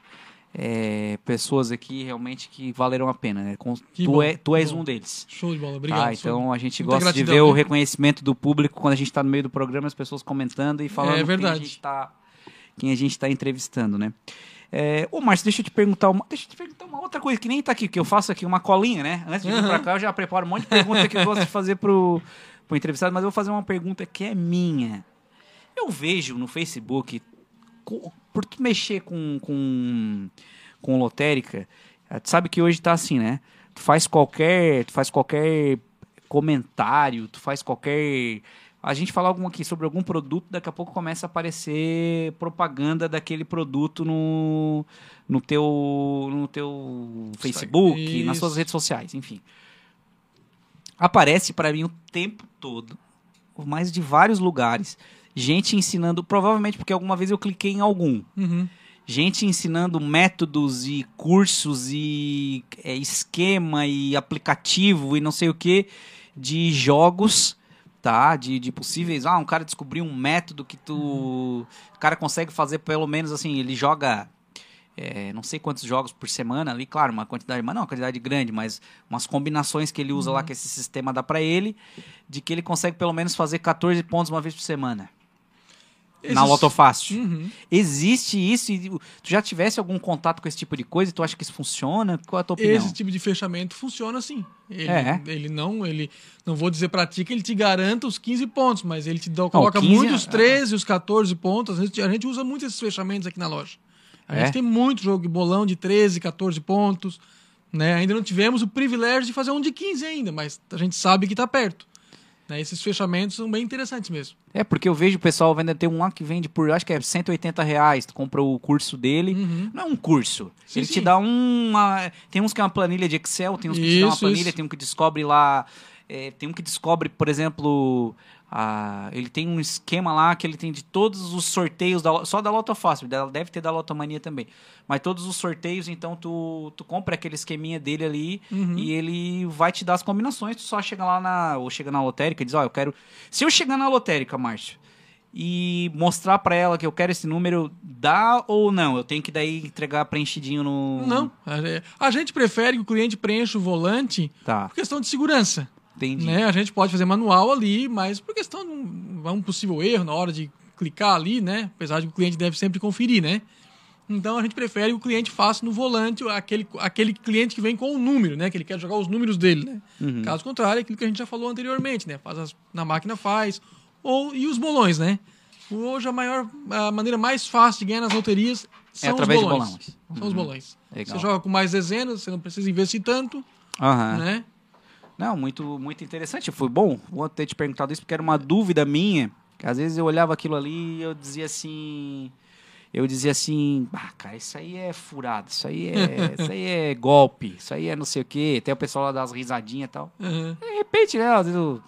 é, pessoas aqui realmente que valeram a pena. Né? Com- tu, bom, é, tu és bom. um deles. Show de bola, obrigado. Ah, então a gente gosta de gratidão, ver o né? reconhecimento do público quando a gente está no meio do programa, as pessoas comentando e falando É a verdade. está quem a gente está entrevistando, né? É, ô, Márcio, deixa eu te perguntar uma, deixa eu te perguntar uma outra coisa que nem tá aqui, que eu faço aqui uma colinha, né? Antes de vir Aham. pra cá, eu já preparo um monte de pergunta que eu gosto de fazer pro, pro entrevistado, mas eu vou fazer uma pergunta que é minha. Eu vejo no Facebook por tu mexer com, com, com lotérica, tu sabe que hoje tá assim, né? Tu faz qualquer, tu faz qualquer comentário, tu faz qualquer a gente falar algum aqui sobre algum produto, daqui a pouco começa a aparecer propaganda daquele produto no, no teu, no teu Facebook, Isso. nas suas redes sociais, enfim. Aparece para mim o tempo todo, mais de vários lugares, gente ensinando, provavelmente porque alguma vez eu cliquei em algum. Uhum. Gente ensinando métodos e cursos e é, esquema e aplicativo e não sei o que de jogos De, de possíveis. Ah, um cara descobriu um método que tu. O cara consegue fazer pelo menos assim, ele joga. É, não sei quantos jogos por semana ali, claro, uma quantidade, mas não uma quantidade grande, mas umas combinações que ele usa uhum. lá que esse sistema dá para ele, de que ele consegue pelo menos fazer 14 pontos uma vez por semana. Existe... Na Lotofácil. Uhum. Existe isso e tu já tivesse algum contato com esse tipo de coisa tu acha que isso funciona? Qual é a tua opinião? Esse tipo de fechamento funciona sim. Ele, é. ele não, ele não vou dizer pra ti que ele te garanta os 15 pontos, mas ele te dá, coloca muito os 13, os 14 pontos. A gente, a gente usa muito esses fechamentos aqui na loja. A é. gente tem muito jogo de bolão de 13, 14 pontos. Né? Ainda não tivemos o privilégio de fazer um de 15 ainda, mas a gente sabe que está perto. Né? Esses fechamentos são bem interessantes mesmo. É, porque eu vejo o pessoal vendo, tem um lá que vende por, acho que é 180 reais, tu compra o curso dele, uhum. não é um curso, sim, ele sim. te dá uma, tem uns que é uma planilha de Excel, tem uns que isso, te dá uma planilha, isso. tem um que descobre lá, é, tem um que descobre, por exemplo, ah, ele tem um esquema lá que ele tem de todos os sorteios, da, só da Loto Fácil, deve ter da Lotomania também. Mas todos os sorteios, então tu, tu compra aquele esqueminha dele ali uhum. e ele vai te dar as combinações. Tu só chega lá na. Ou chega na lotérica e diz: Ó, oh, eu quero. Se eu chegar na lotérica, Márcio, e mostrar para ela que eu quero esse número, dá ou não? Eu tenho que daí entregar preenchidinho no. Não. A gente prefere que o cliente preencha o volante tá. por questão de segurança. Entendi. Né? A gente pode fazer manual ali, mas por questão de um, um possível erro na hora de clicar ali, né? Apesar de que o cliente deve sempre conferir, né? Então a gente prefere que o cliente faça no volante aquele, aquele cliente que vem com o número, né? Que ele quer jogar os números dele, né? Uhum. Caso contrário, é aquilo que a gente já falou anteriormente, né? Faz as, na máquina faz. Ou, e os bolões, né? Hoje a maior a maneira mais fácil de ganhar nas loterias é são é através os bolões. de bolões. São uhum. os bolões. Legal. Você joga com mais dezenas, você não precisa investir tanto, uhum. né? Não, muito, muito interessante. Foi bom, vou ter te perguntado isso, porque era uma dúvida minha, que às vezes eu olhava aquilo ali e eu dizia assim. Eu dizia assim, ah, cara, isso aí é furado, isso aí é, isso aí é golpe, isso aí é não sei o quê. Até o pessoal lá dá umas risadinhas e tal. Uhum. De repente, né? Às vezes eu...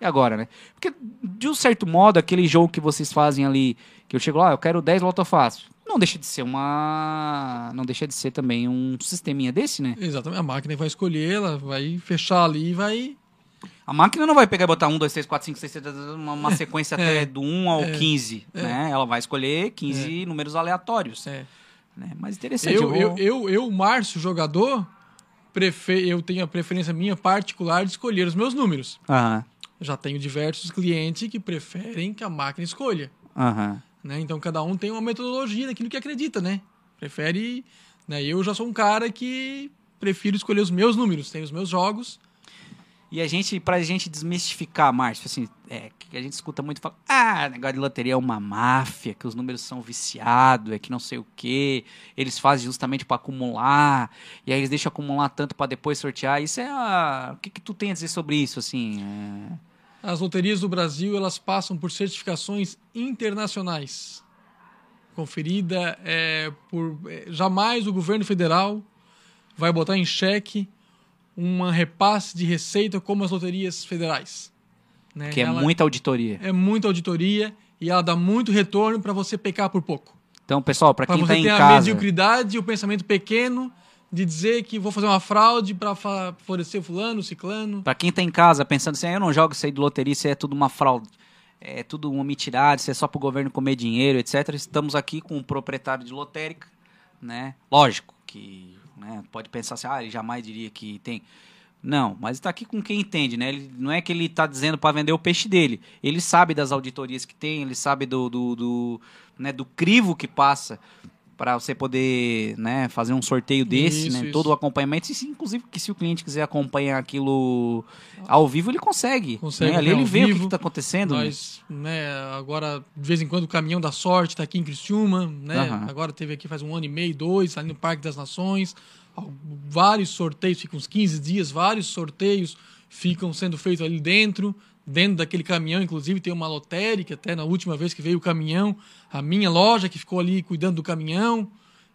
E agora, né? Porque, de um certo modo, aquele jogo que vocês fazem ali, que eu chego lá, eu quero 10 loto fácil não deixa de ser uma. Não deixa de ser também um sisteminha desse, né? Exatamente. A máquina vai escolher, ela vai fechar ali e vai. A máquina não vai pegar e botar 1, 2, 3, 4, 5, 6, 7, uma, uma sequência é, até do 1 ao é, 15. É. Né? Ela vai escolher 15 números aleatórios. É. Né? Mas interessante. Eu, eu, eu, eu, eu, Márcio, jogador, prefe... eu tenho a preferência minha particular de escolher os meus números. Aham. Já tenho diversos clientes que preferem que a máquina escolha. Aham. Né? Então cada um tem uma metodologia daquilo que acredita, né? Prefere. Né? Eu já sou um cara que prefiro escolher os meus números, tenho os meus jogos. E a gente, pra gente desmistificar, Márcio, assim, é, que a gente escuta muito falar, ah, negócio de loteria é uma máfia, que os números são viciados, é que não sei o quê, eles fazem justamente para acumular, e aí eles deixam acumular tanto para depois sortear. Isso é. O que, que tu tem a dizer sobre isso, assim? É... As loterias do Brasil elas passam por certificações internacionais, conferida é, por é, jamais o governo federal vai botar em xeque uma repasse de receita como as loterias federais. Né? Que é ela muita auditoria. É muita auditoria e ela dá muito retorno para você pecar por pouco. Então, pessoal, para quem está em casa... Para você ter a mediocridade e o pensamento pequeno de dizer que vou fazer uma fraude para favorecer fulano, ciclano. Para quem tá em casa pensando assim, ah, eu não jogo isso aí de loteria, isso é tudo uma fraude. É tudo uma mentirada, isso é só para o governo comer dinheiro, etc. Estamos aqui com um proprietário de lotérica, né? Lógico que né, pode pensar assim, ah, ele jamais diria que tem... Não, mas está aqui com quem entende, né? Ele, não é que ele está dizendo para vender o peixe dele. Ele sabe das auditorias que tem, ele sabe do, do, do, né, do crivo que passa para você poder né, fazer um sorteio desse, Isso, né, isso. todo o acompanhamento. E, inclusive, que se o cliente quiser acompanhar aquilo ao vivo, ele consegue. Consegue né? Ali acompanhar ele vê o que vivo. está acontecendo. né? Nós, né, agora, de vez em quando, o Caminhão da Sorte está aqui em Criciúma, né? Aham. Agora teve aqui faz um ano e meio, dois, ali no Parque das Nações. Vários sorteios, ficam uns 15 dias, vários sorteios ficam sendo feitos ali dentro. Dentro daquele caminhão, inclusive, tem uma lotérica, até na última vez que veio o caminhão, a minha loja que ficou ali cuidando do caminhão.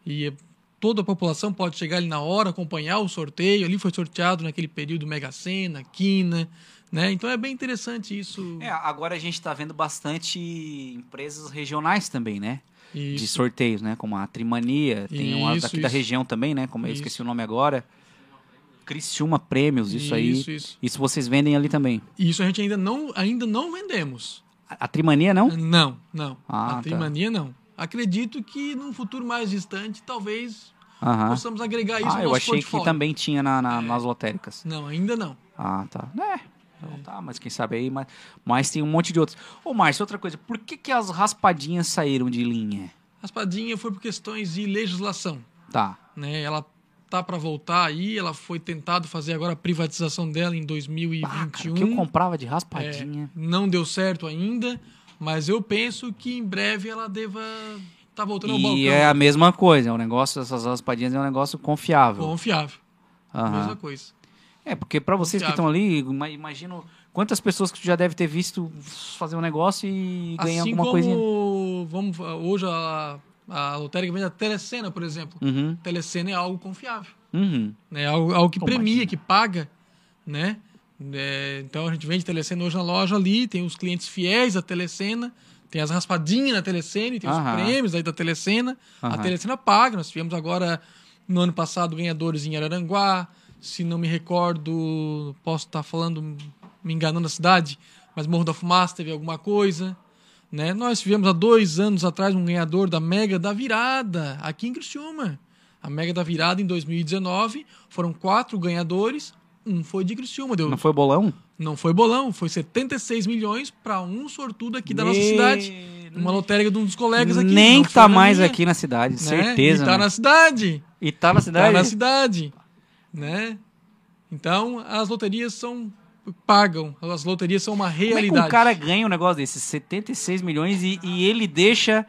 E toda a população pode chegar ali na hora, acompanhar o sorteio. Ali foi sorteado naquele período Mega Sena, Quina, né? Então é bem interessante isso. É, agora a gente está vendo bastante empresas regionais também, né? De Isso. sorteios, né? Como a Trimania, tem uma Isso, daqui da isso. região também, né? Como eu Isso. esqueci o nome agora. Criciúma Prêmios, isso, aí. Isso, isso. Isso vocês vendem ali também. Isso a gente ainda não, ainda não vendemos. A, a Trimania não? Não, não. Ah, a tá. Trimania não. Acredito que num futuro mais distante, talvez possamos agregar isso Ah, no eu achei que portfólio. também tinha na, na- É. nas lotéricas. Não, ainda não. Ah, tá. É. Então tá, mas quem sabe aí, mas, mas tem um monte de outros. Ô, Márcio, outra coisa, por que, que as raspadinhas saíram de linha? Raspadinha foi por questões de legislação. Tá. Né? Ela tá para voltar aí, ela foi tentado fazer agora a privatização dela em Ah, cara, 2021. o que eu comprava de É, raspadinha. não deu certo ainda, mas eu penso que em breve ela deva estar voltando ao balcão. e é a mesma coisa, é um negócio, essas raspadinhas é um negócio confiável. Confiável. Aham. Mesma coisa. É, porque pra vocês que estão Confiável. ali, ima- imagino quantas pessoas que tu já deve ter visto fazer um negócio e ganhar assim alguma como coisinha. vamos hoje a, a lotérica vende a Telecena, por exemplo. Uhum, Telecena é algo confiável, uhum. né? Algo, algo que premia, imagina. que paga, né? É, então a gente vende Telecena hoje na loja ali, tem os clientes fiéis da Telecena, tem as raspadinhas na Telecena, e tem Aham. os prêmios aí da Telecena. A Aham. Telecena paga, nós tivemos agora no ano passado ganhadores em Araranguá, se não me recordo, posso estar falando, me enganando a cidade, mas Morro da Fumaça teve alguma coisa. Né? Nós tivemos há dois anos atrás um ganhador da Mega da Virada, aqui em Criciúma. A Mega da Virada em 2019 foram quatro ganhadores, um foi de Criciúma. Deu, Não foi bolão? não foi bolão, foi 76 milhões para um sortudo aqui da nossa cidade. Uma lotérica de um dos colegas aqui. Nem que tá mais minha, aqui na cidade, né? certeza. E tá né? na cidade. E tá na cidade? Tá na cidade, né? Então, as loterias são pagam, as loterias são uma Como é que realidade. um cara ganha um negócio desse, 76 milhões, e, e ele deixa.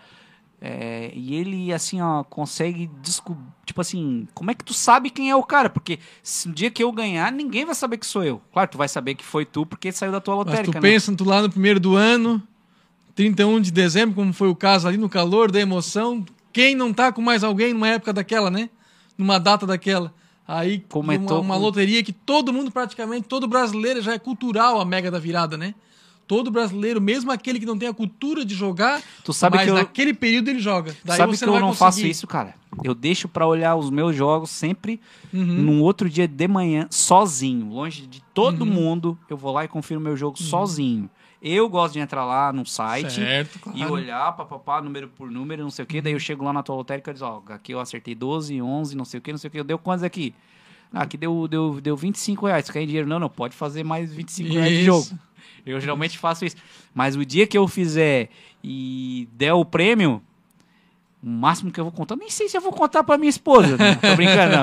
é, e ele, assim, ó, consegue descobrir. Tipo assim, como é que tu sabe quem é o cara? Porque se no dia que eu ganhar, ninguém vai saber que sou eu. Claro, tu vai saber que foi tu porque saiu da tua Mas lotérica, tu né? pensa tu lá no primeiro do ano, 31 de dezembro, como foi o caso ali no calor da emoção, quem não tá com mais alguém numa época daquela, né? Numa data daquela. Aí Comentou uma, uma loteria que todo mundo praticamente, todo brasileiro já é cultural a mega da virada, né? Todo brasileiro, mesmo aquele que não tem a cultura de jogar, Tu sabe mas que eu- naquele período ele joga. Daí Sabe que eu vai não conseguir. faço isso, cara? Eu deixo pra olhar os meus jogos sempre Uhum. num outro dia de manhã, sozinho, longe de todo Uhum. mundo. Eu vou lá e confiro meu jogo sozinho. Eu gosto de entrar lá no site Certo, claro. e olhar, papapá, número por número, não sei o quê. Daí eu chego lá na tua lotérica e digo, ó, aqui eu acertei 12, 11, não sei o quê, não sei o quê. Deu quantos aqui? Ah, aqui deu, deu, deu 25 reais. Tu quer em dinheiro? Não, não, pode fazer mais 25 reais de Isso. jogo. Eu geralmente faço isso. Mas o dia que eu fizer e der o prêmio, o máximo que eu vou contar, nem sei se eu vou contar pra minha esposa. Né? Tô brincando.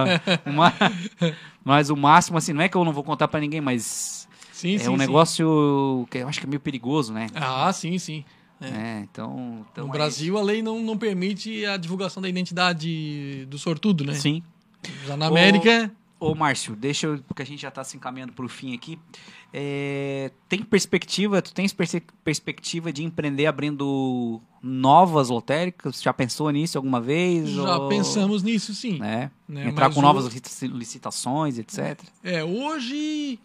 Uma- mas o máximo, assim, não é que eu não vou contar pra ninguém, mas Sim, é sim, um sim. negócio que eu acho que é meio perigoso, né? Ah, sim, sim. É, então, então no é Brasil, a lei não, não permite a divulgação da identidade do sortudo, né? Sim. Já na América, Ô, Márcio, deixa eu, porque a gente já tá se encaminhando pro fim aqui. É, tem perspectiva, tu tens perse- perspectiva de empreender abrindo novas lotéricas? Já pensou nisso alguma vez? já Ou- pensamos nisso, sim. né? né? Entrar com novas o- lici- licitações, etc. É, hoje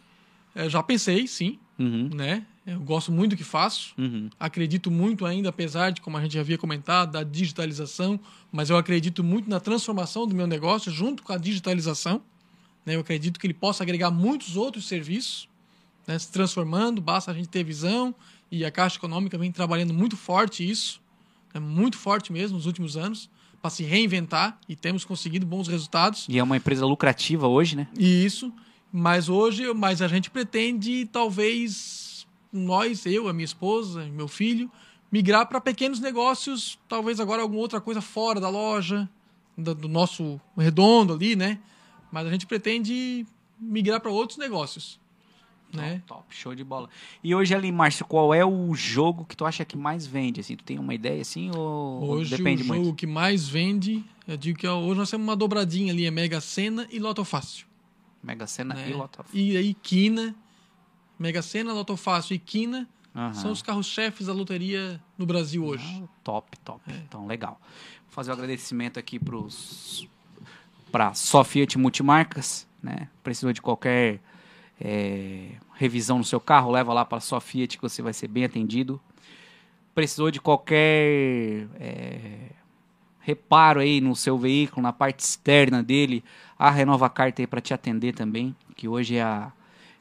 é, já pensei, sim, Uhum, né? Eu gosto muito do que faço. uhum. Acredito muito ainda, apesar de, como a gente já havia comentado, da digitalização, mas eu acredito muito na transformação do meu negócio junto com a digitalização. né? Eu acredito que ele possa agregar muitos outros serviços, né? se transformando, basta a gente ter visão, e a Caixa Econômica vem trabalhando muito forte isso, né? muito forte mesmo nos últimos anos, para se reinventar, e temos conseguido bons resultados. E é uma empresa lucrativa hoje, né? Isso, mas hoje, mas a gente pretende talvez nós, eu, a minha esposa, meu filho, migrar para pequenos negócios, talvez agora alguma outra coisa fora da loja, do, do nosso redondo ali, né? Mas a gente pretende migrar para outros negócios. Né? Top, top, show de bola. E hoje ali, Márcio, qual é o jogo que tu acha que mais vende? Assim, tu tem uma ideia assim ou hoje depende o muito? jogo que mais vende, eu digo que é, hoje nós temos uma dobradinha ali, é Mega Sena e Loto Fácil. Mega Sena né? e Loto Fácil. E aí Quina, Mega Sena, Loto Fácil e Quina Aham. são os carros-chefes da loteria no Brasil hoje. Ah, top, top. É. Então, legal. Vou fazer o um agradecimento aqui para só Fiat Multimarcas, né? Precisou de qualquer é, revisão no seu carro, leva lá para só Fiat que você vai ser bem atendido. Precisou de qualquer é, reparo aí no seu veículo, na parte externa dele, a Renova Car tem para te atender também, que hoje é, a,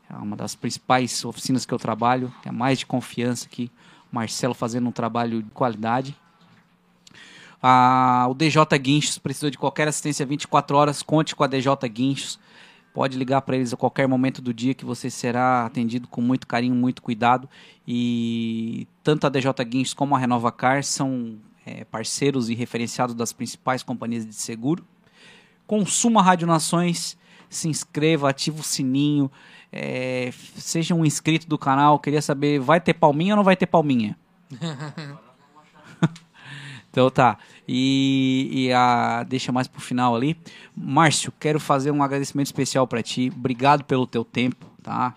é uma das principais oficinas que eu trabalho, é mais de confiança aqui. Marcelo fazendo um trabalho de qualidade. Ah, o DJ Guinchos precisou de qualquer assistência 24 horas, conte com a DJ Guinchos. Pode ligar para eles a qualquer momento do dia que você será atendido com muito carinho, muito cuidado. E tanto a DJ Guinchos como a Renova Car são é, parceiros e referenciados das principais companhias de seguro. Consuma Rádio Nações, se inscreva, ative o sininho, é, seja um inscrito do canal. Queria saber, vai ter palminha ou não vai ter palminha? Então tá. E, e a deixa mais pro final ali. Márcio, quero fazer um agradecimento especial para ti. Obrigado pelo teu tempo, tá?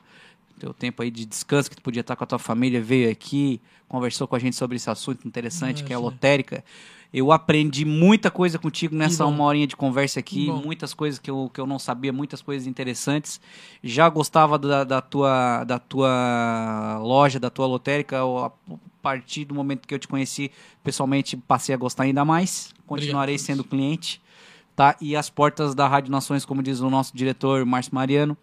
Teu tempo aí de descanso que tu podia estar com a tua família, veio aqui, conversou com a gente sobre esse assunto interessante que é a lotérica. Eu aprendi muita coisa contigo nessa uma horinha de conversa aqui, muitas coisas que eu, que eu não sabia, muitas coisas interessantes. Já gostava da, da, tua, da tua loja, da tua lotérica. A partir do momento que eu te conheci pessoalmente, passei a gostar ainda mais. Continuarei Obrigado. sendo cliente. Tá? E as portas da Rádio Nações, como diz o nosso diretor Márcio Mariano,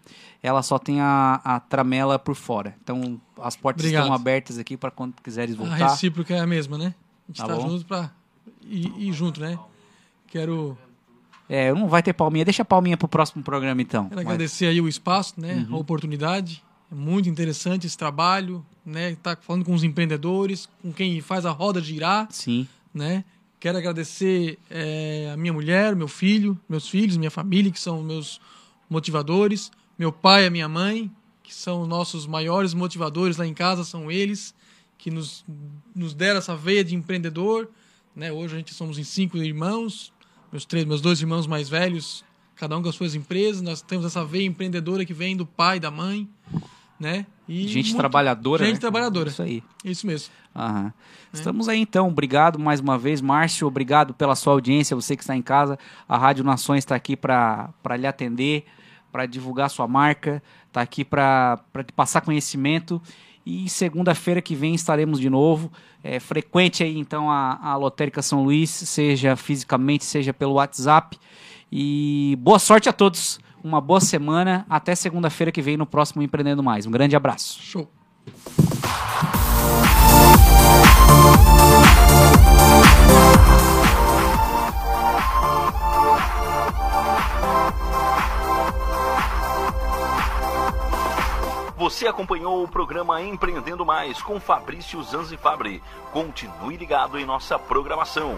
ela só tem a, a tramela por fora. Então, as portas Obrigado. estão abertas aqui para quando quiseres A voltar. recíproca é a mesma, né? A gente Tá tá, junto pra ir, ir junto, né? Quero, É, não vai ter palminha. Deixa a palminha pro próximo programa, então. quero Mas- agradecer aí o espaço, né? Uhum. A oportunidade. É muito interessante esse trabalho, né? Tá falando com os empreendedores, com quem faz a roda girar, Sim. né? Quero agradecer eh, a minha mulher, meu filho, meus filhos, minha família, que são meus motivadores, meu pai e a minha mãe, que são os nossos maiores motivadores lá em casa, são eles que nos, nos deram essa veia de empreendedor, né? Hoje a gente somos em cinco irmãos, meus três, meus dois irmãos mais velhos, cada um com as suas empresas, nós temos essa veia empreendedora que vem do pai, da mãe, né? E Gente muito- trabalhadora. Gente né? trabalhadora. Isso aí. Isso mesmo. Aham. Estamos aí então. Obrigado mais uma vez, Márcio. Obrigado pela sua audiência. Você que está em casa, a Rádio Nações está aqui para lhe atender, para divulgar sua marca, está aqui para te passar conhecimento. E segunda-feira que vem estaremos de novo. É, frequente aí então a, a Lotérica São Luís, seja fisicamente, seja pelo WhatsApp. E boa sorte a todos. Uma boa semana. Até segunda-feira que vem no próximo Empreendendo Mais. Um grande abraço. Show. Você acompanhou o programa Empreendendo Mais com Fabrício Zanzifabri. Continue ligado em nossa programação.